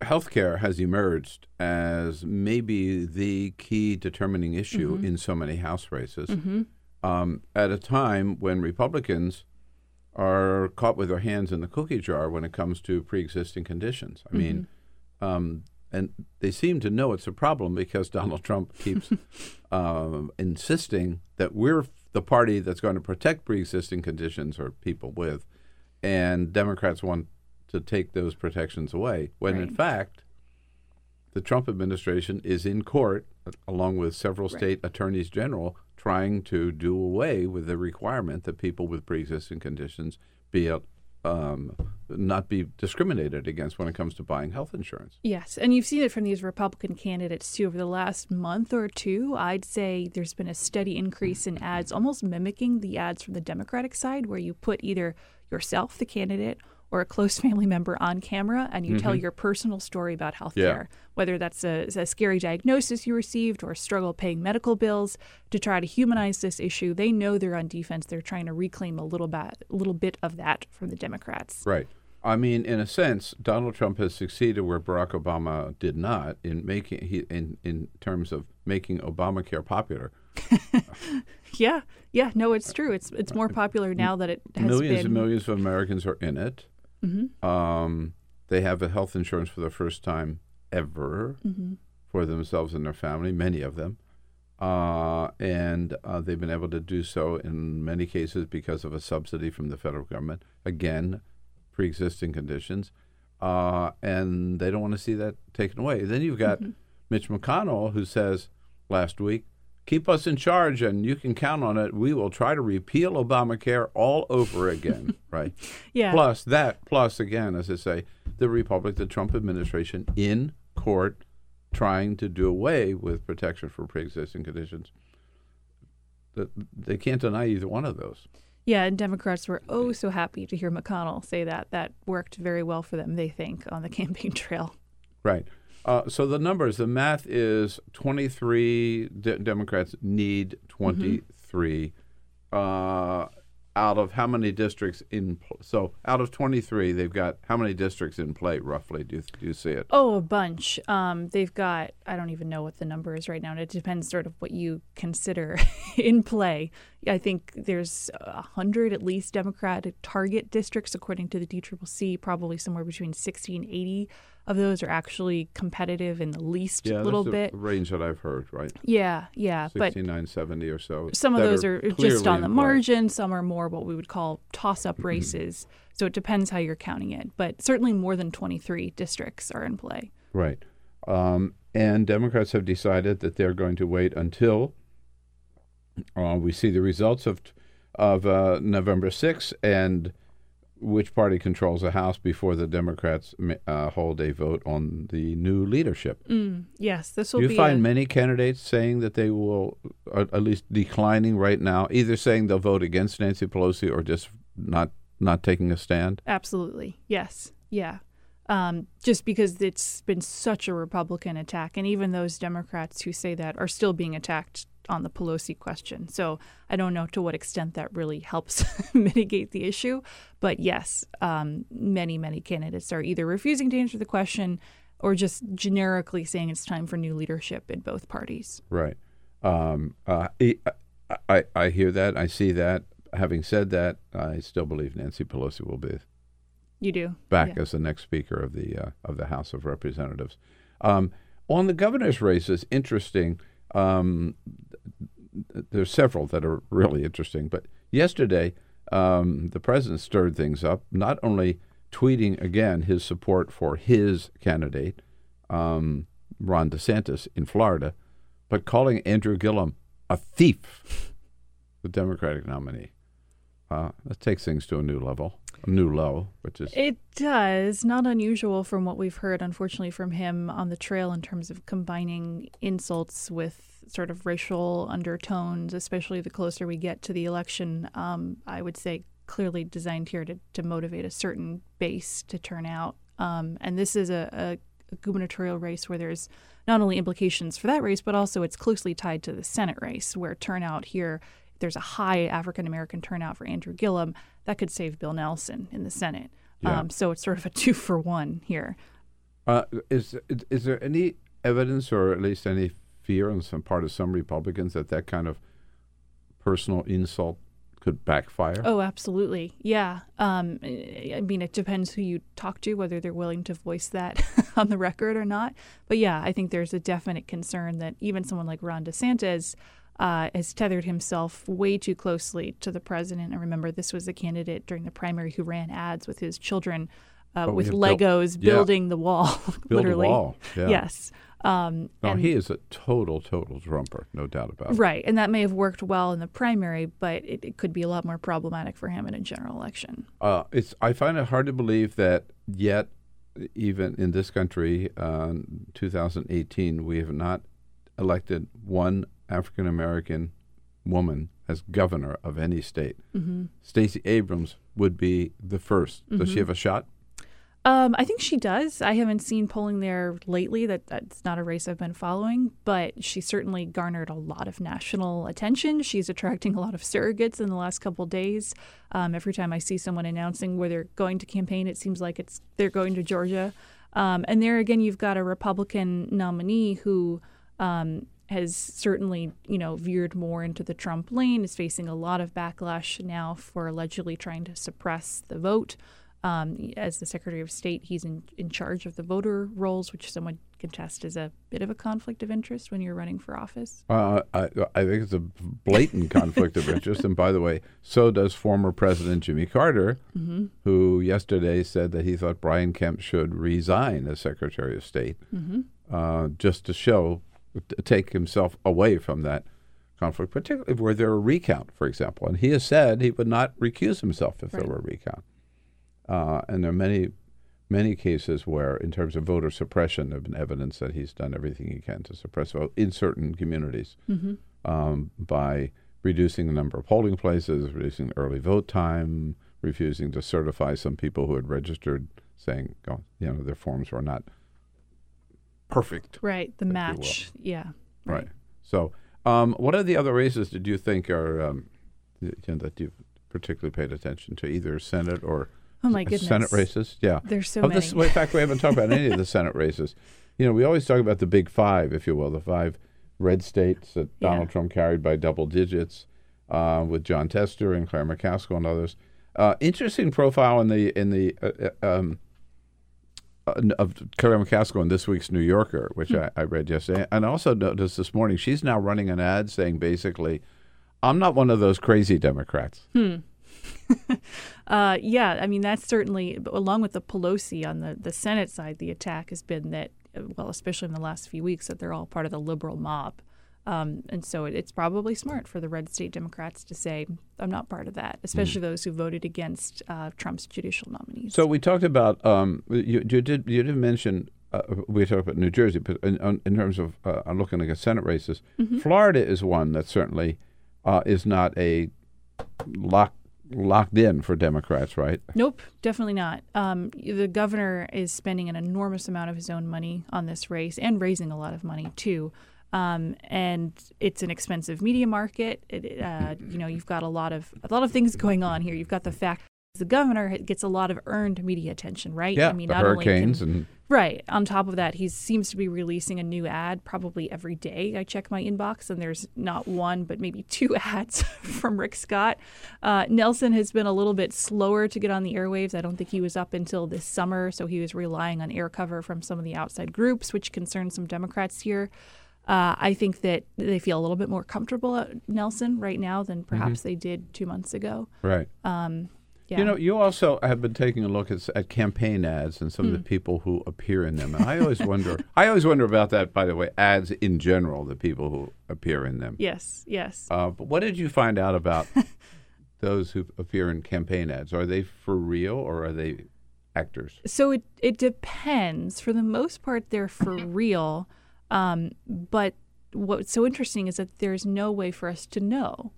healthcare has emerged as maybe the key determining issue Mhm. in so many House races Mhm. um, at a time when Republicans are caught with their hands in the cookie jar when it comes to pre-existing conditions. I mean, um, and they seem to know it's a problem because [LAUGHS] Donald Trump keeps um, [LAUGHS] insisting that we're the party that's going to protect pre-existing conditions or people with, and Democrats want to take those protections away. When in fact, the Trump administration is in court, along with several Right. state attorneys general, trying to do away with the requirement that people with pre-existing conditions be um, not be discriminated against when it comes to buying health insurance. Yes, and you've seen it from these Republican candidates too. Over the last month or two, I'd say there's been a steady increase in ads, almost mimicking the ads from the Democratic side, where you put either yourself, the candidate, or a close [LAUGHS] family member on camera and you tell Mhm. your personal story about healthcare, Yeah. whether that's a, a scary diagnosis you received or a struggle paying medical bills to try to humanize this issue. They know they're on defense. They're trying to reclaim a little bit, a little bit of that from the Democrats. Right. I mean, in a sense, Donald Trump has succeeded where Barack Obama did not in making he in in terms of making Obamacare popular. [LAUGHS] Yeah, yeah, no, it's true. It's it's more popular now that it has millions been. and millions of Americans are in it. Mhm. Um, they have a health insurance for the first time ever Mhm. for themselves and their family, many of them. Uh, and uh, they've been able to do so in many cases because of a subsidy from the federal government. Again, pre existing conditions. Uh, and they don't want to see that taken away. Then you've got Mitch McConnell, who says last week, keep us in charge and you can count on it. We will try to repeal Obamacare all over again, [LAUGHS] right? Yeah. Plus that, plus again, as I say, the Republic, the Trump administration in court trying to do away with protection for pre-existing conditions. They can't deny either one of those. Yeah, and Democrats were oh so happy to hear McConnell say that. That worked very well for them, they think, on the [LAUGHS] campaign trail. Right. Uh, so the numbers, the math is 23 de- Democrats need 23 uh, out of how many districts in pl- so out of 23 they've got how many districts in play roughly do you, do you see it? Oh, a bunch. Um, they've got I don't even know what the number is right now. And it depends sort of what you consider [LAUGHS] in play. I think there's a hundred at least Democratic target districts according to the DCCC. Probably somewhere between 60 and 80 of those are actually competitive in the least yeah, little that's bit. the range that I've heard, right? Yeah, yeah, but 69, 70 or so. some of those are, just on the margin some are more what we would call toss-up Mm-hmm. races so it depends how you're counting it but certainly more than 23 districts are in play Right. Um, and Democrats have decided that they're going to wait until uh, we see the results of of uh, November 6th and which party controls the House before the Democrats uh, hold a vote on the new leadership. mm, yes this will Do you find a- many candidates saying that they will, at least declining right now, either saying they'll vote against Nancy Pelosi or just not not taking a stand? absolutely yes yeah um, just because it's been such a republican attack and even those democrats who say that are still being attacked on the pelosi question so i don't know to what extent that really helps [LAUGHS] mitigate the issue but yes um, many many candidates are either refusing to answer the question or just generically saying it's time for new leadership in both parties Right. Um, uh, I, I, I hear that. I see that. Having said that, I still believe Nancy Pelosi will be you do back Yeah. as the next Speaker of the uh, of the House of Representatives. Um, on the governor's race, races, interesting. Um, there's several that are really interesting, but yesterday um, the president stirred things up. Not only tweeting again his support for his candidate, um, Ron DeSantis in Florida, but calling Andrew Gillum a thief, the Democratic nominee. Uh, that takes things to a new level, a new low, which is It does. Not unusual from what we've heard, unfortunately, from him on the trail in terms of combining insults with sort of racial undertones, especially the closer we get to the election. Um, I would say clearly designed here to, to motivate a certain base to turn out. Um, and this is a, a, a gubernatorial race where there's not only implications for that race, but also it's closely tied to the Senate race, where turnout here there's a high African American turnout for Andrew Gillum, that could save Bill Nelson in the Senate. Yeah. Um, so it's sort of a [LAUGHS] two for one here. Uh, is is there any evidence, or at least any fear on some part of some Republicans that that kind of personal insult could backfire? Oh, absolutely. Yeah. Um, I mean, it depends who you talk to, whether they're willing to voice that [LAUGHS] on the record or not. But yeah, I think there's a definite concern that even someone like Ron DeSantis uh, has tethered himself way too closely to the president. And remember, this was a candidate during the primary who ran ads with his children uh, Oh, with yeah, Legos yeah. building the wall, [LAUGHS] literally. wall, yeah. Yes. Um, no, and- he is a total, total Trumper, no doubt about it. Right, and that may have worked well in the primary, but it, it could be a lot more problematic for him in a general election. Uh, it's I find it hard to believe that yet, even in this country, uh, 2018, we have not elected one African American woman as governor of any state. Mhm. Stacey Abrams would be the 1st Does she Mhm. have a shot? Um, I think she does. I haven't seen polling there lately. That that's not a race I've been following, but she certainly garnered a lot of national attention. She's attracting a lot of surrogates in the last couple days. Um, every time I see someone announcing where they're going to campaign, it seems like it's they're going to Georgia. Um, and there again, you've got a Republican nominee who um, has certainly, you know, veered more into the Trump lane. Is facing a lot of backlash now for allegedly trying to suppress the vote. Um, as the Secretary of State, he's in, in charge of the voter rolls, which someone can test as a bit of a conflict of interest when you're running for office. Uh, I, I think it's a blatant conflict of interest. And by the way, so does former President Jimmy Carter, Mhm. who yesterday said that he thought Brian Kemp should resign as Secretary of State, Mhm. uh, just to show, to take himself away from that conflict, particularly were there a recount, for example. And he has said he would not recuse himself if Right. there were a recount. Uh, and there are many, many cases where, in terms of voter suppression, there have been evidence that he's done everything he can to suppress vote in certain communities Mhm. um, by reducing the number of polling places, reducing early vote time, refusing to certify some people who had registered, saying, oh, you know, their forms were not perfect. Right, the if you will. match. Yeah. Right. So, um, what are the other races did you think are um, that you've particularly paid attention to, either Senate or Oh, my goodness! Senate races? Yeah, There's so Of this- many. well, in fact, we haven't talked about any of the [LAUGHS] Senate races. You know, we always talk about the big five, if you will, the five red states that Yeah. Donald Trump carried by double digits, uh, with Jon Tester and Claire McCaskill and others. Uh, interesting profile in the in the uh, uh, um, uh, of Claire McCaskill in this week's New Yorker, which Hmm. I, I read yesterday, and also noticed this morning she's now running an ad saying basically, "I'm not one of those crazy Democrats." Hmm. [LAUGHS] uh, yeah, I mean that's certainly along with the Pelosi on the the Senate side. The attack has been that, uh, well, especially in the last few weeks, that they're all part of the liberal mob, um, and so it, it's probably smart for the red state Democrats to say, "I'm not part of that," especially those who voted against uh, Trump's judicial nominees. So we talked about um, you, you did you did mention uh, we talked about New Jersey, but in, in terms of uh, I'm looking at Senate races, Mhm. Florida is one that certainly uh, is not a lock locked in for Democrats, right? Nope, definitely not. Um, the governor is spending an enormous amount of his own money on this race and raising a lot of money too. Um, and it's an expensive media market. It, uh, you know, you've got a lot of a lot of things going on here. You've got the fact the governor gets a lot of earned media attention, right? Yeah, I mean, the not only can- hurricanes and Right. On top of that, he seems to be releasing a new ad probably every day. I check my inbox and there's not one, but maybe [LAUGHS] two ads [LAUGHS] from Rick Scott. Uh, Nelson has been a little bit slower to get on the airwaves. I don't think he was up until this summer, so he was relying on air cover from some of the outside groups, which concerns some Democrats here. Uh, I think that they feel a little bit more comfortable at Nelson right now than perhaps they did two months ago. right. Um, yeah. You know, you also have been taking a look at, at campaign ads and some of Hmm. the people who appear in them. And I always wonder. [LAUGHS] I always wonder about that. By the way, ads in general, the people who appear in them. yes, yes. Uh, but what did you find out about [LAUGHS] those who appear in campaign ads? Are they for real or are they actors? So it it depends. For the most part, they're for [LAUGHS] real. Um, but what's so interesting is that there's no way for us to know.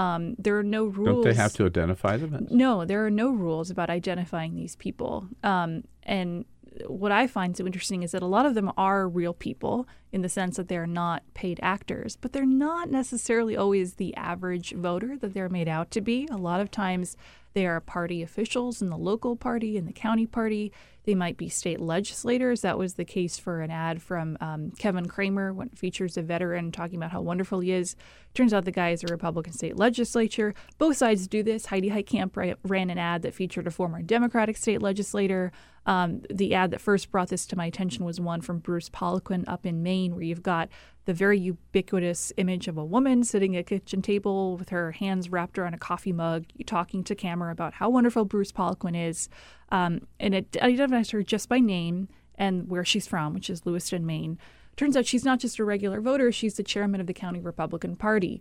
Um, there are no rules. Don't they have to identify them? No, there are no rules about identifying these people. Um, and what I find so interesting is that a lot of them are real people in the sense that they're not paid actors, but they're not necessarily always the average voter that they're made out to be. A lot of times they are party officials in the local party, in the county party. They might be state legislators. That was the case for an ad from um, Kevin Cramer when features a veteran talking about how wonderful he is. Turns out the guy is a Republican state legislature. Both sides do this. Heidi Heitkamp ran an ad that featured a former Democratic state legislator. Um, the ad that first brought this to my attention was one from Bruce Poliquin up in Maine, where you've got the very ubiquitous image of a woman sitting at a kitchen table with her hands wrapped around a coffee mug, talking to camera about how wonderful Bruce Poliquin is. Um, and it identifies her just by name and where she's from, which is Lewiston, Maine. Turns out she's not just a regular voter; she's the chairman of the county Republican Party.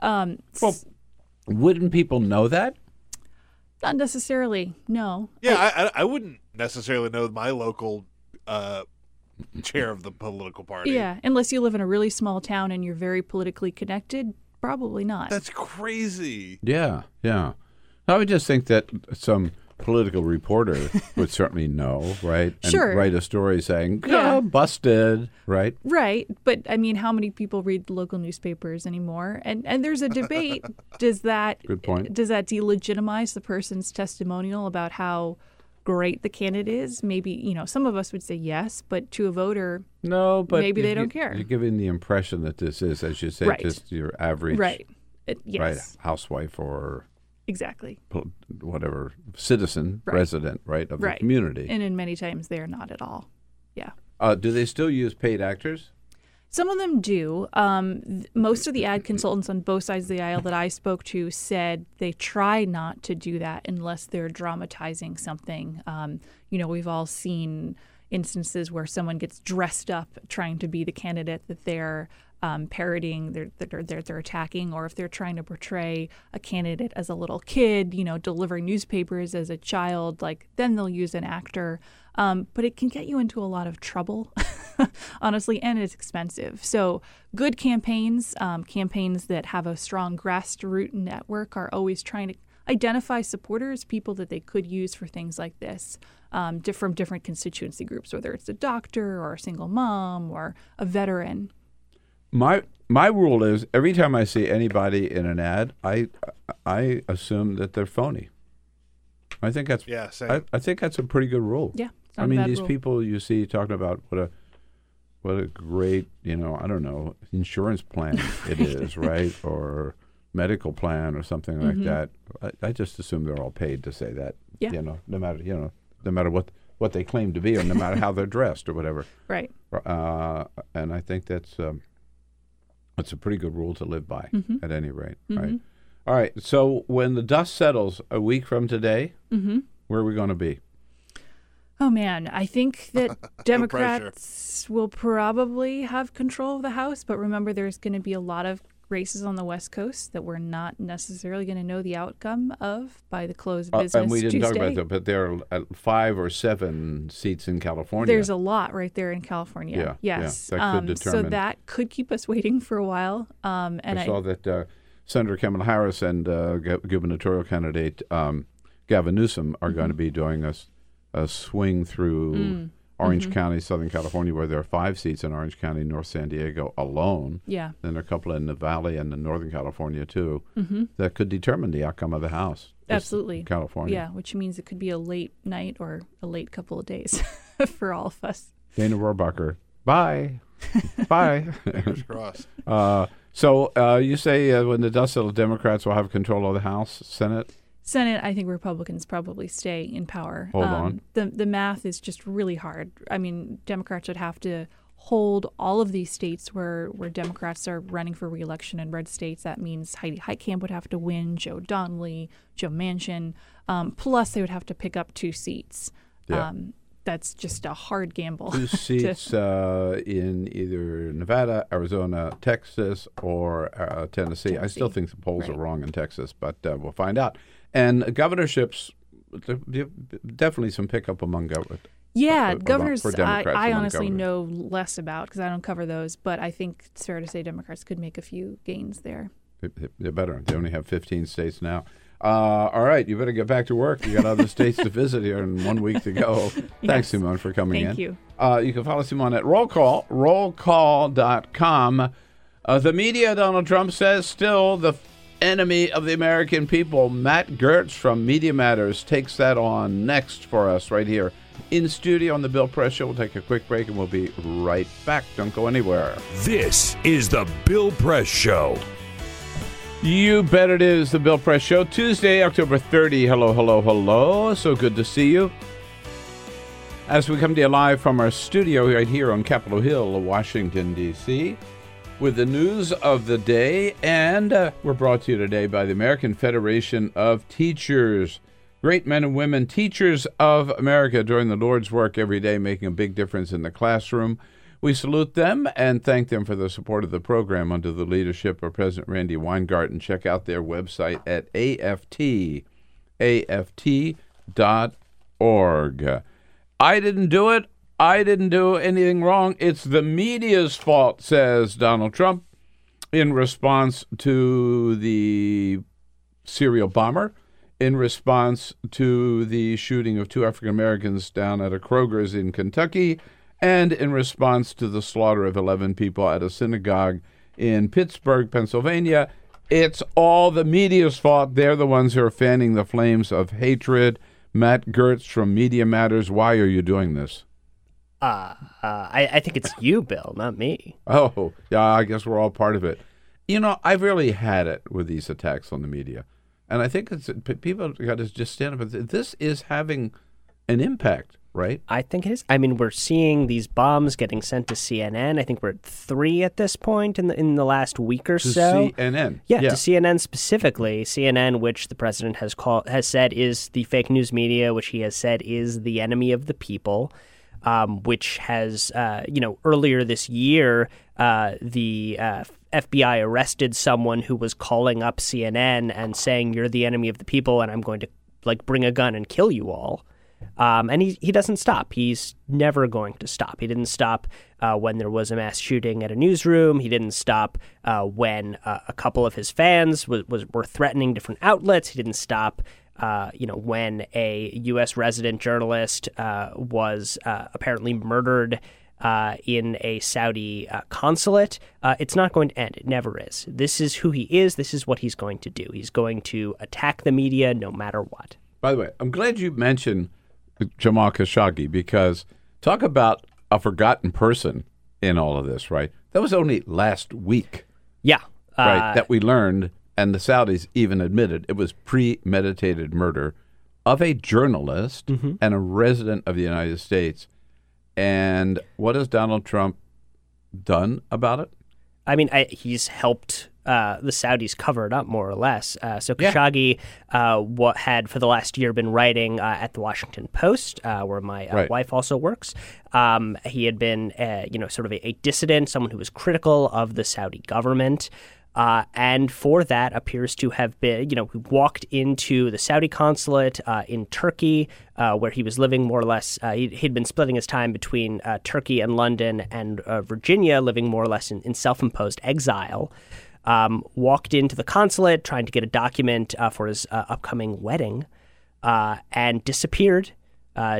Um, well, wouldn't people know that? Not necessarily. No. Yeah, I, I, I wouldn't necessarily know my local uh, chair of the political party. Yeah, unless you live in a really small town and you're very politically connected, probably not. That's crazy. Yeah, yeah. I would just think that some political reporter [LAUGHS] would certainly know, right? And Sure. write a story saying, Yeah. "Oh, busted," right? Right, but I mean, how many people read local newspapers anymore? And and there's a debate. [LAUGHS] does that Good point. Does that delegitimize the person's testimonial about how great the candidate is? Maybe you know, some of us would say yes, but to a voter, No, but maybe you- they don't you- care. You're giving the impression that this is, as you say, Right. just your average, Right. It- right, yes. housewife or exactly whatever citizen, Right. resident, right, of right the community. and in many times they are not at all. Yeah. uh, do they still use paid actors? Some of them do. Um, th- most of the ad consultants on both sides of the aisle that I spoke to said they try not to do that unless they're dramatizing something. Um, you know, we've all seen instances where someone gets dressed up trying to be the candidate that they're um, parodying, they're, they're, they're, attacking, or if they're trying to portray a candidate as a little kid, you know, delivering newspapers as a child, like then they'll use an actor. Um, but it can get you into a lot of trouble, [LAUGHS] honestly, and it's expensive. So, good campaigns, um, campaigns that have a strong grassroots network, are always trying to identify supporters, people that they could use for things like this um, di- from different constituency groups, whether it's a doctor or a single mom or a veteran. My my rule is every time I see anybody in an ad, I I assume that they're phony. I think that's Yeah, same. I, I think that's a pretty good rule. Yeah, I mean these rule. people you see talking about what a what a great you know I don't know insurance plan it [LAUGHS] is right or medical plan or something like Mhm. that. I, I just assume they're all paid to say that. Yeah. You know, no matter you know no matter what what they claim to be or no matter how they're dressed or whatever. [LAUGHS] Right. Uh, and I think that's um, that's a pretty good rule to live by Mhm. at any rate. Right. Mhm. All right. So when the dust settles a week from today, Mhm. where are we going to be? Oh man, I think that [LAUGHS] Democrats will probably have control of the House, but remember there's going to be a lot of races on the West Coast that we're not necessarily going to know the outcome of by the close of Uh, business and we didn't Tuesday. talk about that, but there are uh, five or seven seats in California. There's a lot right there in California. Yeah, yeah, yes. that could um, So that could keep us [LAUGHS] waiting for a while. Um, and I I, saw that uh, Senator Kamala Harris and uh, gu- gubernatorial candidate um, Gavin Newsom are going to be doing a swing through Mm. Orange Mhm. County, Southern California, where there are five seats in Orange County, North San Diego alone. Yeah. Then a couple in the Valley and in Northern California, too, Mhm. that could determine the outcome of the House. Just Absolutely. California. Yeah, which means it could be a late night or a late couple of days [LAUGHS] for all of us. Dana Rohrabacher, bye. [LAUGHS] bye. Fingers crossed. Uh, so uh, you say uh, when the dust settles, Democrats will have control of the House, Senate? Senate, I think Republicans probably stay in power. Hold Um, on. The the math is just really hard. I mean, Democrats would have to hold all of these states where, where Democrats are running for reelection in red states. That means Heidi Heitkamp would have to win, Joe Donnelly, Joe Manchin. Um, plus, they would have to pick up two seats. Yeah. Um, that's just a hard gamble. Two [LAUGHS] seats uh, in either Nevada, Arizona, Texas, or uh, Tennessee. I still think the polls are wrong in Texas, but uh, we'll find out. And governorships, definitely some pickup among governors. Yeah, uh, governors, I, I honestly governors. know less about because I don't cover those, but I think it's fair to say Democrats could make a few gains there. They- they- They're better. They only have 15 states now. Uh, all right, you better get back to work. You got other states to visit here and one week to go. [LAUGHS] Thanks, Yes. Simone, for coming Thank in. you. Uh, you can follow Simone at Roll Call, rollcall.com. Uh, the media, Donald Trump says, still the enemy of the American people. Matt Gertz from Media Matters takes that on next for us right here in studio on the Bill Press Show. We'll take a quick break and we'll be right back. Don't go anywhere. This is the Bill Press Show. You bet it is the Bill Press Show, Tuesday, October 30. Hello, hello, hello. So good to see you. As we come to you live from our studio right here on Capitol Hill, Washington, D.C., with the news of the day. And uh, we're brought to you today by the American Federation of Teachers. Great men and women, teachers of America, doing the Lord's work every day, making a big difference in the classroom. We salute them and thank them for the support of the program under the leadership of President Randi Weingarten. Check out their website at AFT, AFT.org. I didn't do it. I didn't do anything wrong. It's the media's fault, says Donald Trump in response to the serial bomber, in response to the shooting of two African Americans down at a Kroger's in Kentucky, and in response to the slaughter of 11 people at a synagogue in Pittsburgh, Pennsylvania. It's all the media's fault. They're the ones who are fanning the flames of hatred. Matt Gertz from Media Matters, why are you doing this? Uh, uh, I, I think it's you, Bill, not me. Oh, yeah, I guess we're all part of it. You know, I've really had it with these attacks on the media. And I think it's people got to just stand up and this is having an impact, right? I think it is. I mean, we're seeing these bombs getting sent to CNN. I think we're at three at this point in the in the last week or To so. CNN. Yeah, Yeah. to CNN specifically. CNN, which the president has called has said is the fake news media, which he has said is the enemy of the people. Um, which has, uh, you know, earlier this year, uh, the uh, FBI arrested someone who was calling up CNN and saying, "You're the enemy of the people, and I'm going to like bring a gun and kill you all." Um, and he, he doesn't stop. He's never going to stop. He didn't stop uh, when there was a mass shooting at a newsroom. He didn't stop uh, when uh, a couple of his fans was, was were threatening different outlets. He didn't stop. Uh, you know, when a U.S. resident journalist uh, was uh, apparently murdered uh, in a Saudi uh, consulate, uh, it's not going to end. It never is. This is who he is. This is what he's going to do. He's going to attack the media no matter what. By the way, I'm glad you mentioned Jamal Khashoggi because talk about a forgotten person in all of this, right? That was only last week. Yeah. right, Uh, that we learned, and the Saudis even admitted it was premeditated murder of a journalist Mm-hmm. and a resident of the United States. And what has Donald Trump done about it? I mean, I, he's helped uh, the Saudis cover it up more or less. Uh, so Yeah. Khashoggi, uh, what had for the last year been writing uh, at the Washington Post, uh, where my uh, Right. wife also works. Um, he had been, uh, you know, sort of a, a dissident, someone who was critical of the Saudi government. Uh, and for that appears to have been, you know, walked into the Saudi consulate uh, in Turkey, uh, where he was living more or less. Uh, he, he'd been splitting his time between uh, Turkey and London and uh, Virginia, living more or less in, in self imposed exile. Um, walked into the consulate trying to get a document for his upcoming wedding and disappeared.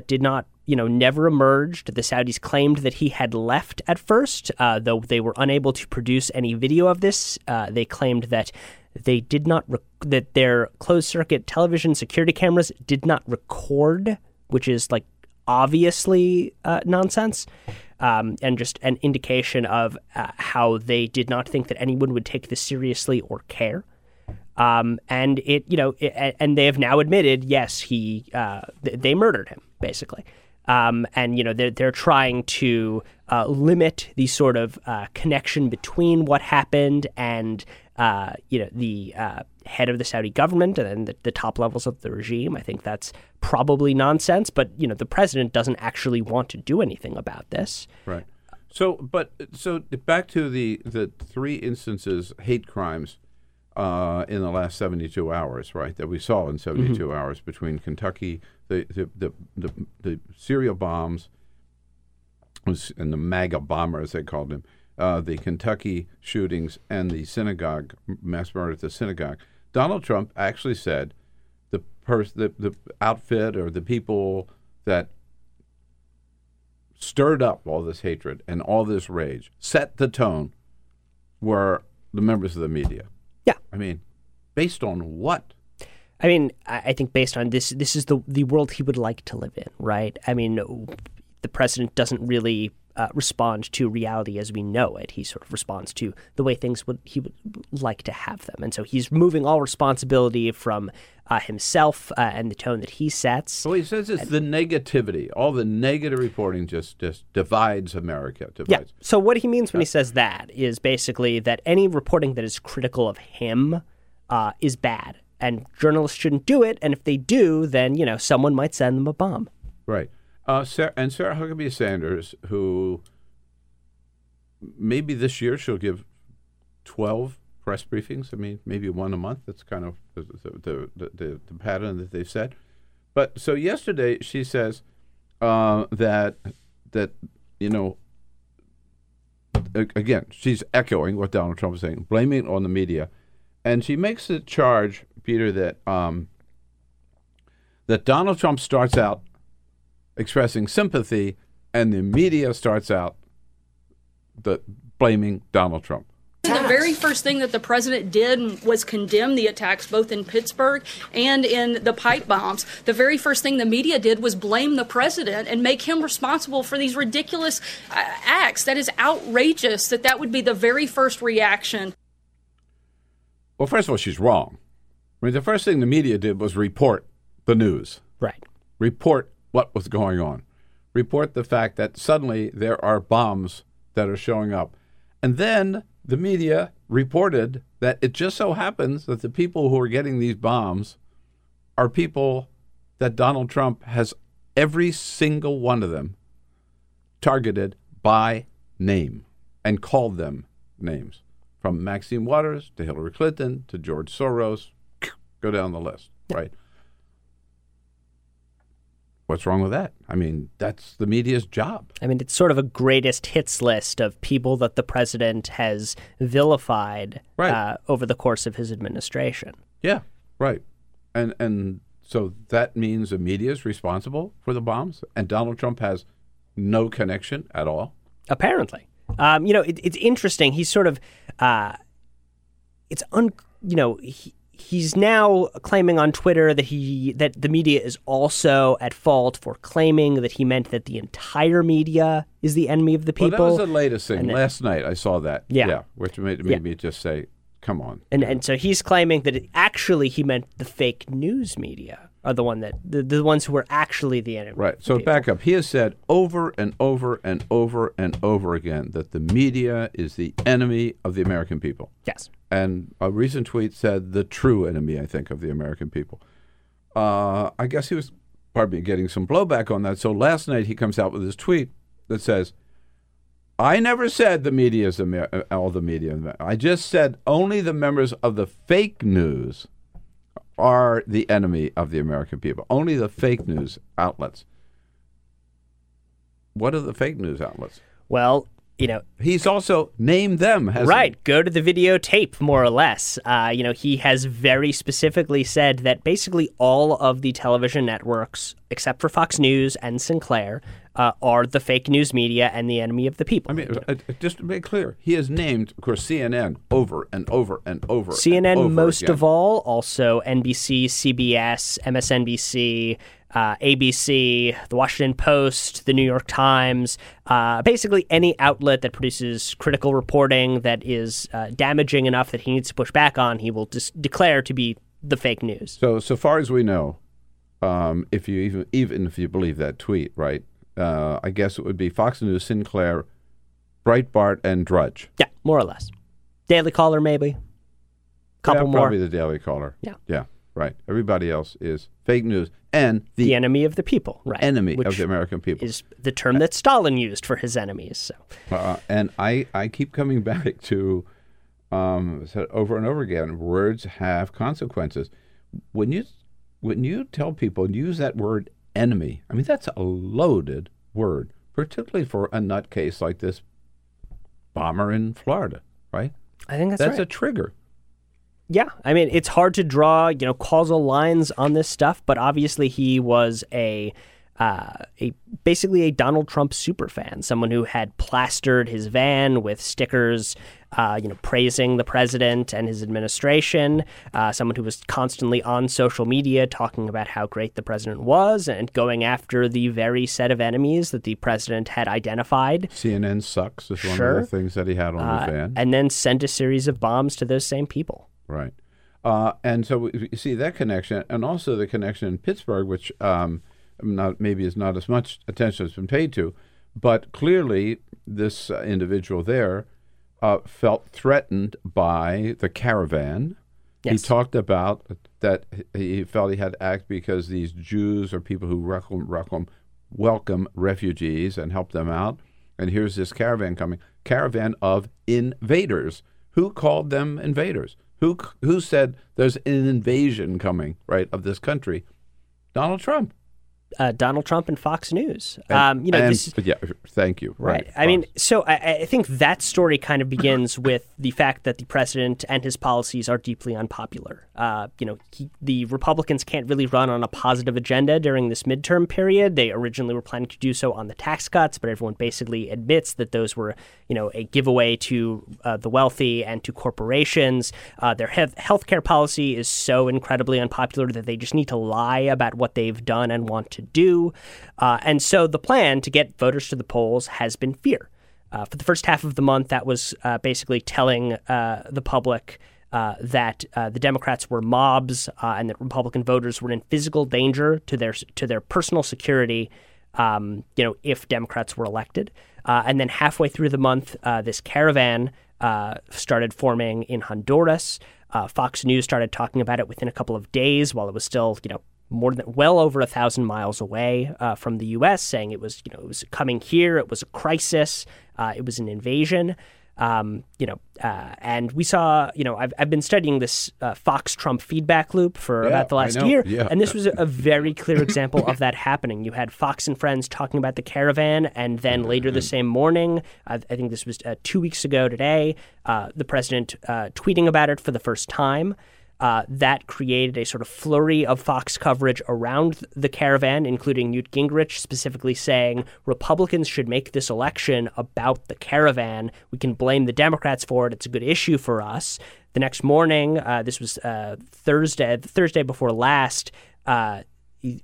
Did not, you know, never emerged. The Saudis claimed that he had left at first, uh, though they were unable to produce any video of this. Uh, they claimed that they did not rec- that their closed circuit television security cameras did not record, which is like obviously uh, nonsense. Um, and just an indication of uh, how they did not think that anyone would take this seriously or care. Um, and it, you know, it, and they have now admitted, yes, he, uh, th- they murdered him, basically. Um, and you know, they're they're trying to uh, limit the sort of uh, connection between what happened and uh, you know the uh, head of the Saudi government and the, the top levels of the regime. I think that's probably nonsense. But you know, the president doesn't actually want to do anything about this. Right. So, but so back to the the three instances hate crimes uh, in the last seventy two hours, right? That we saw in 72 hours between Kentucky, the the the the, the serial bombs, was and the MAGA bomber, as they called him, uh, the Kentucky shootings and the synagogue mass murder at the synagogue. Donald Trump actually said the pers- the the outfit or the people that stirred up all this hatred and all this rage, set the tone, were the members of the media. Yeah. I mean, based on what? I mean, I think based on this, this is the the world he would like to live in, right? I mean, the president doesn't really uh, respond to reality as we know it. He sort of responds to the way things would he would like to have them, and so he's moving all responsibility from uh, himself uh, and the tone that he sets. Well, he says it's the negativity. All the negative reporting just just divides America. Yeah. So what he means when he says that is basically that any reporting that is critical of him uh, is bad, and journalists shouldn't do it. And if they do, then you know someone might send them a bomb. Right. Uh, Sarah, and Sarah Huckabee Sanders, who maybe this year she'll give 12 press briefings. I mean, maybe one a month. That's kind of the, the, the, the, pattern that they've set. But so yesterday she says uh, that, that, you know, again, she's echoing what Donald Trump is saying, blaming it on the media. And she makes the charge, Peter, that um, that Donald Trump starts out expressing sympathy, and the media starts out the blaming Donald Trump. The very first thing that the president did was condemn the attacks both in Pittsburgh and in the pipe bombs. The very first thing the media did was blame the president and make him responsible for these ridiculous uh, acts. That is outrageous that that would be the very first reaction. Well, first of all, she's wrong. I mean, the first thing the media did was report the news. Right. Report what was going on. Report the fact that suddenly there are bombs that are showing up. And then the media reported that it just so happens that the people who are getting these bombs are people that Donald Trump has every single one of them targeted by name and called them names from Maxine Waters to Hillary Clinton to George Soros. Go down the list, right? What's wrong with that? I mean, that's the media's job. I mean, it's sort of a greatest hits list of people that the president has vilified Right. uh, over the course of his administration. Yeah, right. And and so that means the media is responsible for the bombs, and Donald Trump has no connection at all. Apparently, um, you know, it, it's interesting. He's sort of, uh, it's un, you know, he, he's now claiming on Twitter that he that the media is also at fault for claiming that he meant that the entire media is the enemy of the people. Well, that was the latest thing. Then- Last night I saw that. Yeah. yeah which made, made Yeah. me just say, "Come on." And and so he's claiming that it, actually he meant the fake news media are the one that the, the ones who were actually the enemy. Right. So back up. He has said over and over and over and over again that the media is the enemy of the American people. Yes. And a recent tweet said the true enemy, I think, of the American people. Uh, I guess he was, pardon me, getting some blowback on that. So last night he comes out with this tweet that says, I never said the media is Amer- uh, all the media. I just said only the members of the fake news are the enemy of the American people. Only the fake news outlets. What are the fake news outlets? Well, you know, he's also named them. Right. Go to the videotape, more or less. Uh, you know, he has very specifically said that basically all of the television networks, except for Fox News and Sinclair, uh, are the fake news media and the enemy of the people. I mean, uh, uh, just to make clear, he has named, of course, CNN over and over and over. and CNN over most again. of all, also NBC, CBS, MSNBC, uh, ABC, The Washington Post, The New York Times, uh, basically any outlet that produces critical reporting that is uh, damaging enough that he needs to push back on, he will just declare to be the fake news. So, so far as we know, um, if you even even if you believe that tweet, right? Uh, I guess it would be Fox News, Sinclair, Breitbart, and Drudge. Yeah, more or less. Daily Caller, maybe. Couple yeah, more. Probably the Daily Caller. Yeah. Yeah. Right. Everybody else is fake news and the, The enemy of the people, right? enemy of the American people. is the term that Stalin used for his enemies. So. Uh, and I, I keep coming [LAUGHS] back to um, said over and over again words have consequences. When you when you tell people and use that word enemy, I mean that's a loaded word, particularly for a nutcase like this bomber in Florida, right? I think that's that's right. a trigger. Yeah, I mean it's hard to draw you know causal lines on this stuff, but obviously he was a uh, a basically a Donald Trump super fan, someone who had plastered his van with stickers, uh, you know, praising the president and his administration. Uh, someone who was constantly on social media talking about how great the president was and going after the very set of enemies that the president had identified. CNN sucks is one Sure. of the things that he had on Uh, his van. and then sent a series of bombs to those same people. Right. Uh, and so we see that connection, and also the connection in Pittsburgh, which um, not maybe is not as much attention has been paid to, but clearly this uh, individual there uh, felt threatened by the caravan. He talked about that he felt he had to act because these Jews are people who welcome, welcome, welcome refugees and help them out. And here's this caravan coming, caravan of invaders. Who called them invaders? Who who said there's an invasion coming, right, of this country? Donald Trump. Uh, Donald Trump and Fox News. Um, you know, and- this is, yeah, thank you. Right. I mean, so I, I think that story kind of begins [LAUGHS] with the fact that the president and his policies are deeply unpopular. Uh, you know, he, the Republicans can't really run on a positive agenda during this midterm period. They originally were planning to do so on the tax cuts, but everyone basically admits that those were, you know, a giveaway to uh, the wealthy and to corporations. Uh, their health healthcare policy is so incredibly unpopular that they just need to lie about what they've done and want to do. Uh, and so the plan to get voters to the polls has been fear. Uh, for the first half of the month, that was uh, basically telling uh, the public uh, that uh, the Democrats were mobs and that Republican voters were in physical danger to their to their personal security. Um, you know, if Democrats were elected, and then halfway through the month, this caravan started forming in Honduras. Uh, Fox News started talking about it within a couple of days, while it was still, you know, more than well over a thousand miles away uh, from the U.S., saying it was, you know, it was coming here. It was a crisis. Uh, it was an invasion. Um, you know, uh, and we saw, you know, I've, I've been studying this uh, Fox Trump feedback loop for Yeah, about the last year, Yeah. and this was a, a very clear example of that happening. You had Fox and Friends talking about the caravan, and then later the same morning, I, I think this was uh, two weeks ago today, uh, the president uh, tweeting about it for the first time. Uh, that created a sort of flurry of Fox coverage around the caravan, including Newt Gingrich specifically saying Republicans should make this election about the caravan. We can blame the Democrats for it. It's a good issue for us. The next morning, uh, this was uh, Thursday, Thursday before last. Uh,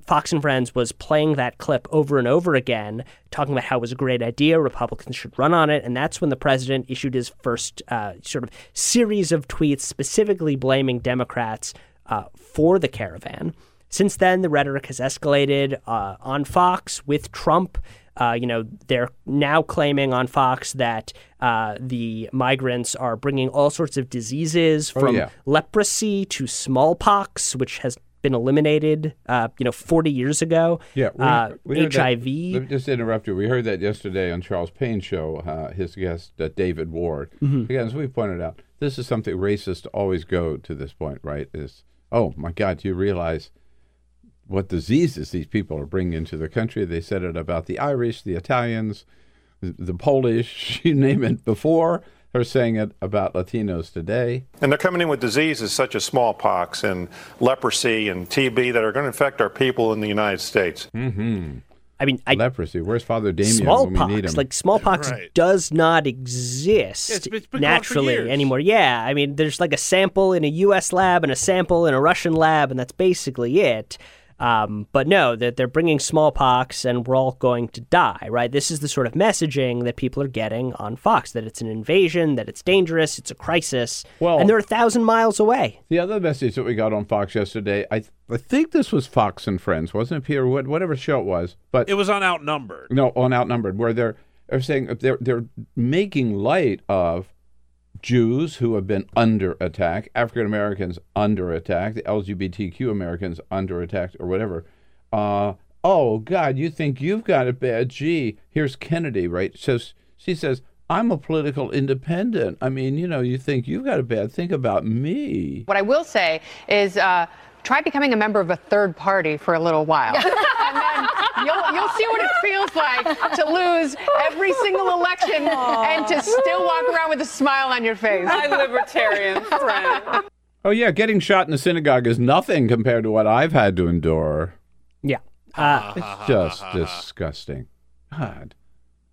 Fox and Friends was playing that clip over and over again, talking about how it was a great idea, Republicans should run on it, and that's when the president issued his first uh, sort of series of tweets specifically blaming Democrats uh, for the caravan. Since then, the rhetoric has escalated uh, on Fox with Trump. Uh, you know, they're now claiming on Fox that uh, the migrants are bringing all sorts of diseases Oh, from yeah. leprosy to smallpox, which has been eliminated, uh, you know, 40 years ago. Yeah, we, uh, we heard that- HIV. let me just interrupt you. We heard that yesterday on Charles Payne's show. Uh, his guest, uh, David Ward. Mhm. Again, as we pointed out, this is something racists always go to this point, right? Is oh my God, do you realize what diseases these people are bringing into the country? They said it about the Irish, the Italians, the, the Polish, [LAUGHS] you name it. Before they're saying it about Latinos today. And they're coming in with diseases such as smallpox and leprosy and TB that are going to infect our people in the United States. Mm-hmm. I mean, I, leprosy. Where's Father Damien when we need smallpox, him? like smallpox, Right. does not exist it's- it's been gone for naturally anymore. Yeah, I mean, there's like a sample in a U.S. lab and a sample in a Russian lab, and that's basically it. Um, but no, that they're bringing smallpox, and we're all going to die. Right? This is the sort of messaging that people are getting on Fox: that it's an invasion, that it's dangerous, it's a crisis, Well- and they're a thousand miles away. The other message that we got on Fox yesterday, I I think this was Fox and Friends, wasn't it, Peter? What, whatever show it was, but It was on Outnumbered. no, on Outnumbered, where they're they're saying they're they're making light of Jews who have been under attack, African Americans under attack, the LGBTQ Americans under attack, or whatever. Uh, oh God, you think you've got it bad? Gee, here's Kennedy, right? Says she says. I'm a political independent. I mean, you know, you think you've got it bad. Think about me. What I will say is uh, try becoming a member of a third party for a little while. [LAUGHS] and then you'll, you'll see what it feels like to lose every single election and to still walk around with a smile on your face. My libertarian friend. Oh yeah, getting shot in the synagogue is nothing compared to what I've had to endure. Yeah. Uh, It's just disgusting. God,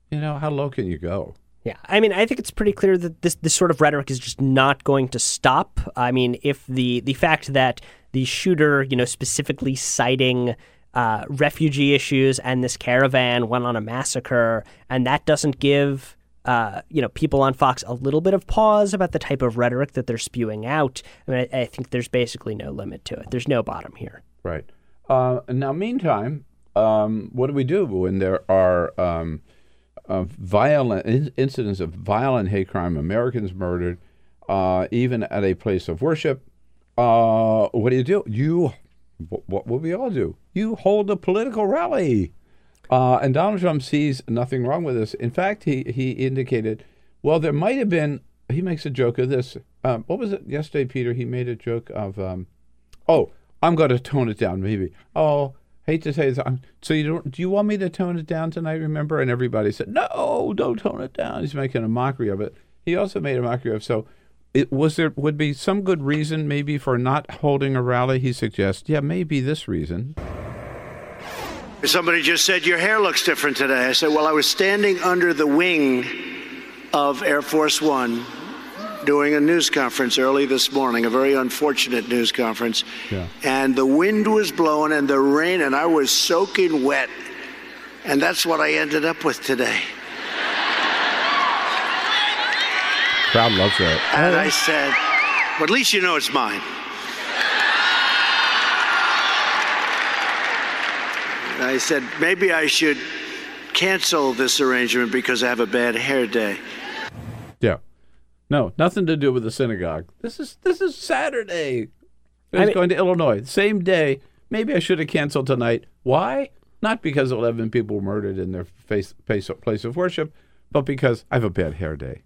you know how low can you go? Yeah, I mean, I think it's pretty clear that this this sort of rhetoric is just not going to stop. I mean, if the the fact that the shooter, you know, specifically citing uh, refugee issues and this caravan went on a massacre, and that doesn't give uh, you know people on Fox a little bit of pause about the type of rhetoric that they're spewing out. I mean, I, I think there's basically no limit to it. There's no bottom here. Right. Uh, now, meantime, um, what do we do when there are um, uh, violent in- incidents of violent hate crime, Americans murdered, uh, even at a place of worship? Uh, what do you do? You, wh- what will we all do? You hold a political rally. Uh, and Donald Trump sees nothing wrong with this. In fact, he, he indicated, well, there might have been, he makes a joke of this. Um, what was it yesterday, Peter? He made a joke of, um, oh, I'm going to tone it down, maybe. Oh, hate to say this. um, So you don't? Do you want me to tone it down tonight? Remember? And everybody said, no, don't tone it down. He's making a mockery of it. He also made a mockery of so. It was there would be some good reason maybe for not holding a rally. He suggests, yeah, maybe this reason. Somebody just said, Your hair looks different today. I said, Well, I was standing under the wing of Air Force One doing a news conference early this morning, a very unfortunate news conference. Yeah. And the wind was blowing and the rain, and I was soaking wet. And that's what I ended up with today. Crowd loves that. And I said, Well, at least you know it's mine. And I said, Maybe I should cancel this arrangement because I have a bad hair day. Yeah. No, nothing to do with the synagogue. This is this is Saturday. I I was mean- going to Illinois. Same day. Maybe I should have canceled tonight. Why? Not because 11 people were murdered in their face, place, place of worship, but because I have a bad hair day.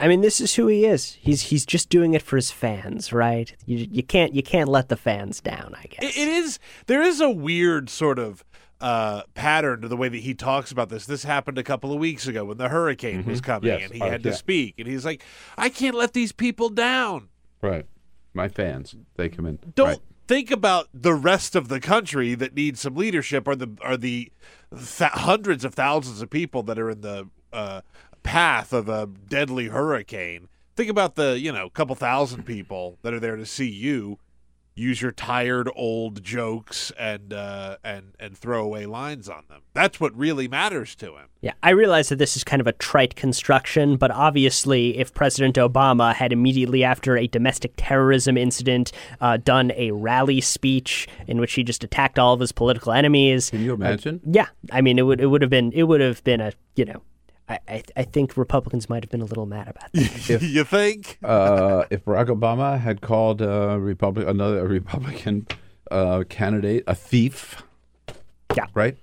I mean, this is who he is. He's he's just doing it for his fans, right? You you can't you can't let the fans down. I guess. It, it is there is a weird sort of uh, pattern to the way that he talks about this. This happened a couple of weeks ago when the hurricane was Mhm. coming Yes. and he Oh, had to yeah. speak and he's like, I can't let these people down. Right. My fans, they come in. Don't Right. think about the rest of the country that needs some leadership or the are the th- hundreds of thousands of people that are in the uh, path of a deadly hurricane. Think about the, you know, couple thousand people that are there to see you use your tired old jokes and uh, and and throw away lines on them. That's what really matters to him. Yeah, I realize that this is kind of a trite construction, but obviously, if President Obama had immediately after a domestic terrorism incident uh, done a rally speech in which he just attacked all of his political enemies, Can you imagine? yeah, I mean, it would it would have been it would have been a you know, I I, I think Republicans might have been a little mad about that. [LAUGHS] you think? uh, if Barack Obama had called a Republic, another a Republican uh, candidate a thief, yeah, right,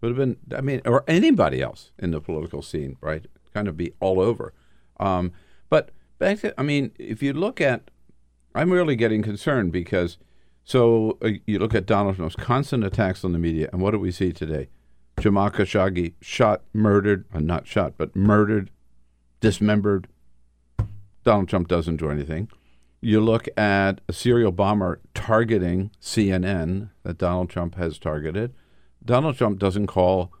would have been. I mean, or anybody else in the political scene, right, kind of be all over. Um, but back to, I mean, if you look at, I'm really getting concerned because, so uh, you look at Donald Trump's constant attacks on the media, and what do we see today? Jamal Khashoggi shot, murdered, uh, not shot, but murdered, dismembered. Donald Trump doesn't do anything. You look at a serial bomber targeting CNN that Donald Trump has targeted. Donald Trump doesn't call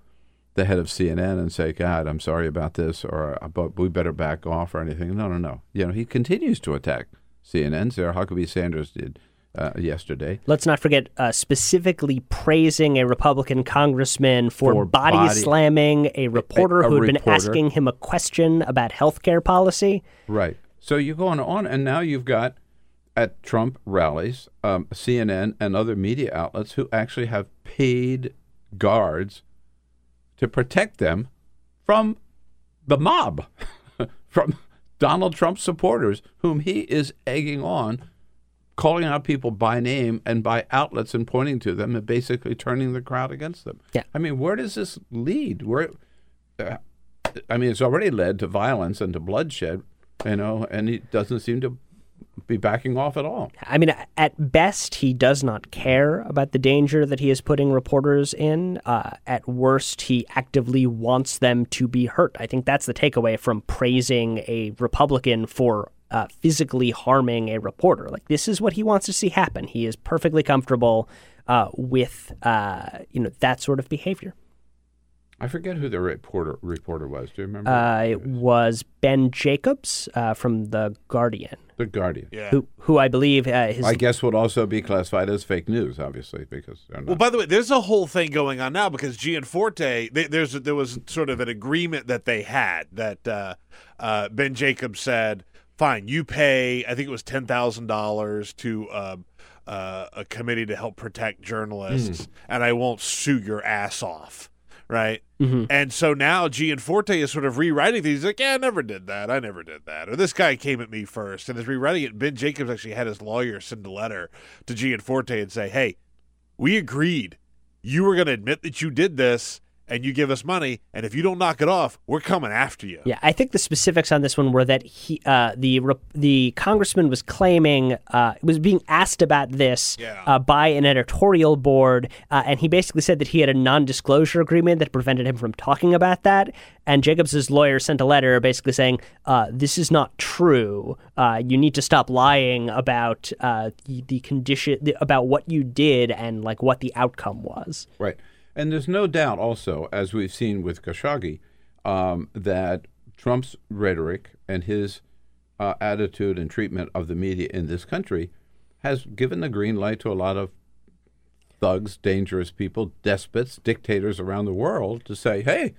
the head of CNN and say, "God, I'm sorry about this," or "But we better back off," or anything. No, no, no. You know, he continues to attack CNN. Sarah Huckabee Sanders did uh, yesterday. Let's not forget uh, specifically praising a Republican congressman for, For body, body- slamming a reporter a who had been asking him a question about health care policy. Right. So you're going on, and now you've got at Trump rallies, um, CNN and other media outlets who actually have paid guards to protect them from the mob, [LAUGHS] from Donald Trump supporters, whom he is egging on, calling out people by name and by outlets and pointing to them and basically turning the crowd against them. Yeah. I mean, where does this lead? Where, uh, I mean, it's already led to violence and to bloodshed, you know, and he doesn't seem to be backing off at all. I mean, at best, he does not care about the danger that he is putting reporters in. Uh, at worst, he actively wants them to be hurt. I think that's the takeaway from praising a Republican for uh, physically harming a reporter. Like this is what he wants to see happen. He is perfectly comfortable uh, with uh, you know that sort of behavior. I forget who the reporter reporter was. Do you remember? Uh, it was Ben Jacobs uh, from the Guardian. the Guardian. Yeah. Who, who I believe uh, his I guess would also be classified as fake news, obviously, because they're not. Well, by the way, there's a whole thing going on now because Gianforte, they, there's there was sort of an agreement that they had that uh, uh, Ben Jacobs said, "Fine, you pay. I think it was ten thousand dollars to um, uh, a committee to help protect journalists, and I won't sue your ass off." Right, Mhm. and so now Gianforte is sort of rewriting these. He's like, "Yeah, I never did that. I never did that." Or this guy came at me first, and is rewriting it. Ben Jacobs actually had his lawyer send a letter to Gianforte and say, "Hey, we agreed you were going to admit that you did this and you give us money and if you don't knock it off we're coming after you Yeah, I think the specifics on this one were that he, uh, the the congressman was claiming uh, was being asked about this uh, by an editorial board, uh, and he basically said that he had a non-disclosure agreement that prevented him from talking about that. And Jacobs's lawyer sent a letter basically saying, uh, "This is not true. Uh, you need to stop lying about uh, the, the condition the, about what you did and like what the outcome was." Right. And there's no doubt also, as we've seen with Khashoggi, um, that Trump's rhetoric and his uh, attitude and treatment of the media in this country has given the green light to a lot of thugs, dangerous people, despots, dictators around the world to say, hey,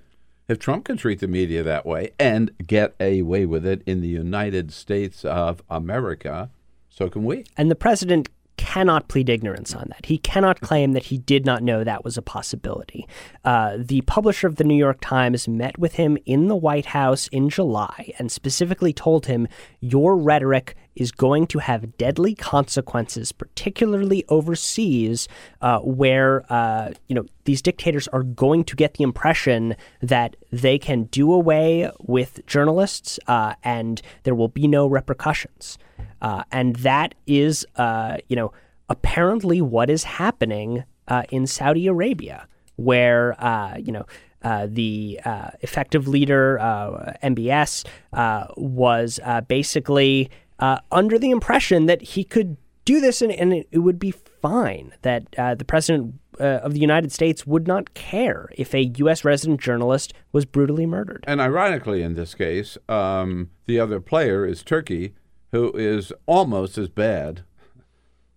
if Trump can treat the media that way and get away with it in the United States of America, so can we. And the president cannot plead ignorance on that. He cannot claim that he did not know that was a possibility. Uh, the publisher of the New York Times met with him in the White House in July and specifically told him, Your rhetoric is going to have deadly consequences, particularly overseas, uh, where uh, you know these dictators are going to get the impression that they can do away with journalists uh, and there will be no repercussions. Uh, and that is, uh, you know, apparently what is happening uh, in Saudi Arabia, where, uh, you know, uh, the uh, effective leader, MBS, was basically under the impression that he could do this and, and it, would be fine, that the president uh, of the United States would not care if a U.S. resident journalist was brutally murdered. And ironically, in this case, um, the other player is Turkey, who is almost as bad,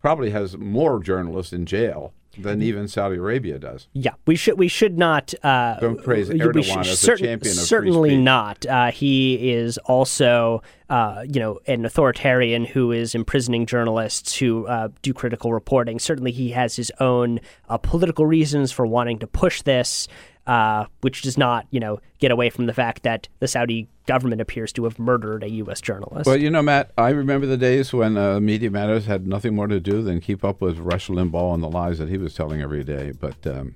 probably has more journalists in jail than even Saudi Arabia does. Yeah, we should we should not uh, Don't praise Erdogan should as a champion of free certainly not. Uh, he is also uh, you know an authoritarian who is imprisoning journalists who uh, do critical reporting. Certainly, he has his own uh, political reasons for wanting to push this. Uh, which does not, you know, get away from the fact that the Saudi government appears to have murdered a U.S. journalist. Well, you know, Matt, I remember the days when uh, Media Matters had nothing more to do than keep up with Rush Limbaugh and the lies that he was telling every day. But um,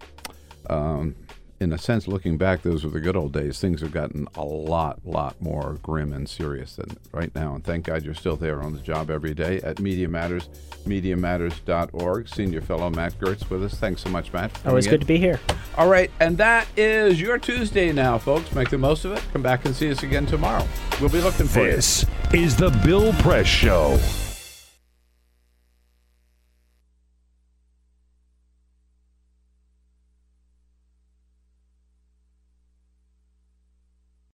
um, in a sense, looking back, those were the good old days. Things have gotten a lot, lot more grim and serious than right now. And thank God you're still there on the job every day at Media Matters, MediaMatters.org. Senior fellow Matt Gertz with us. Thanks so much, Matt. Always good in. to be here. All right, and that is your Tuesday now, folks. Make the most of it. Come back and see us again tomorrow. We'll be looking for you. This is the Bill Press Show.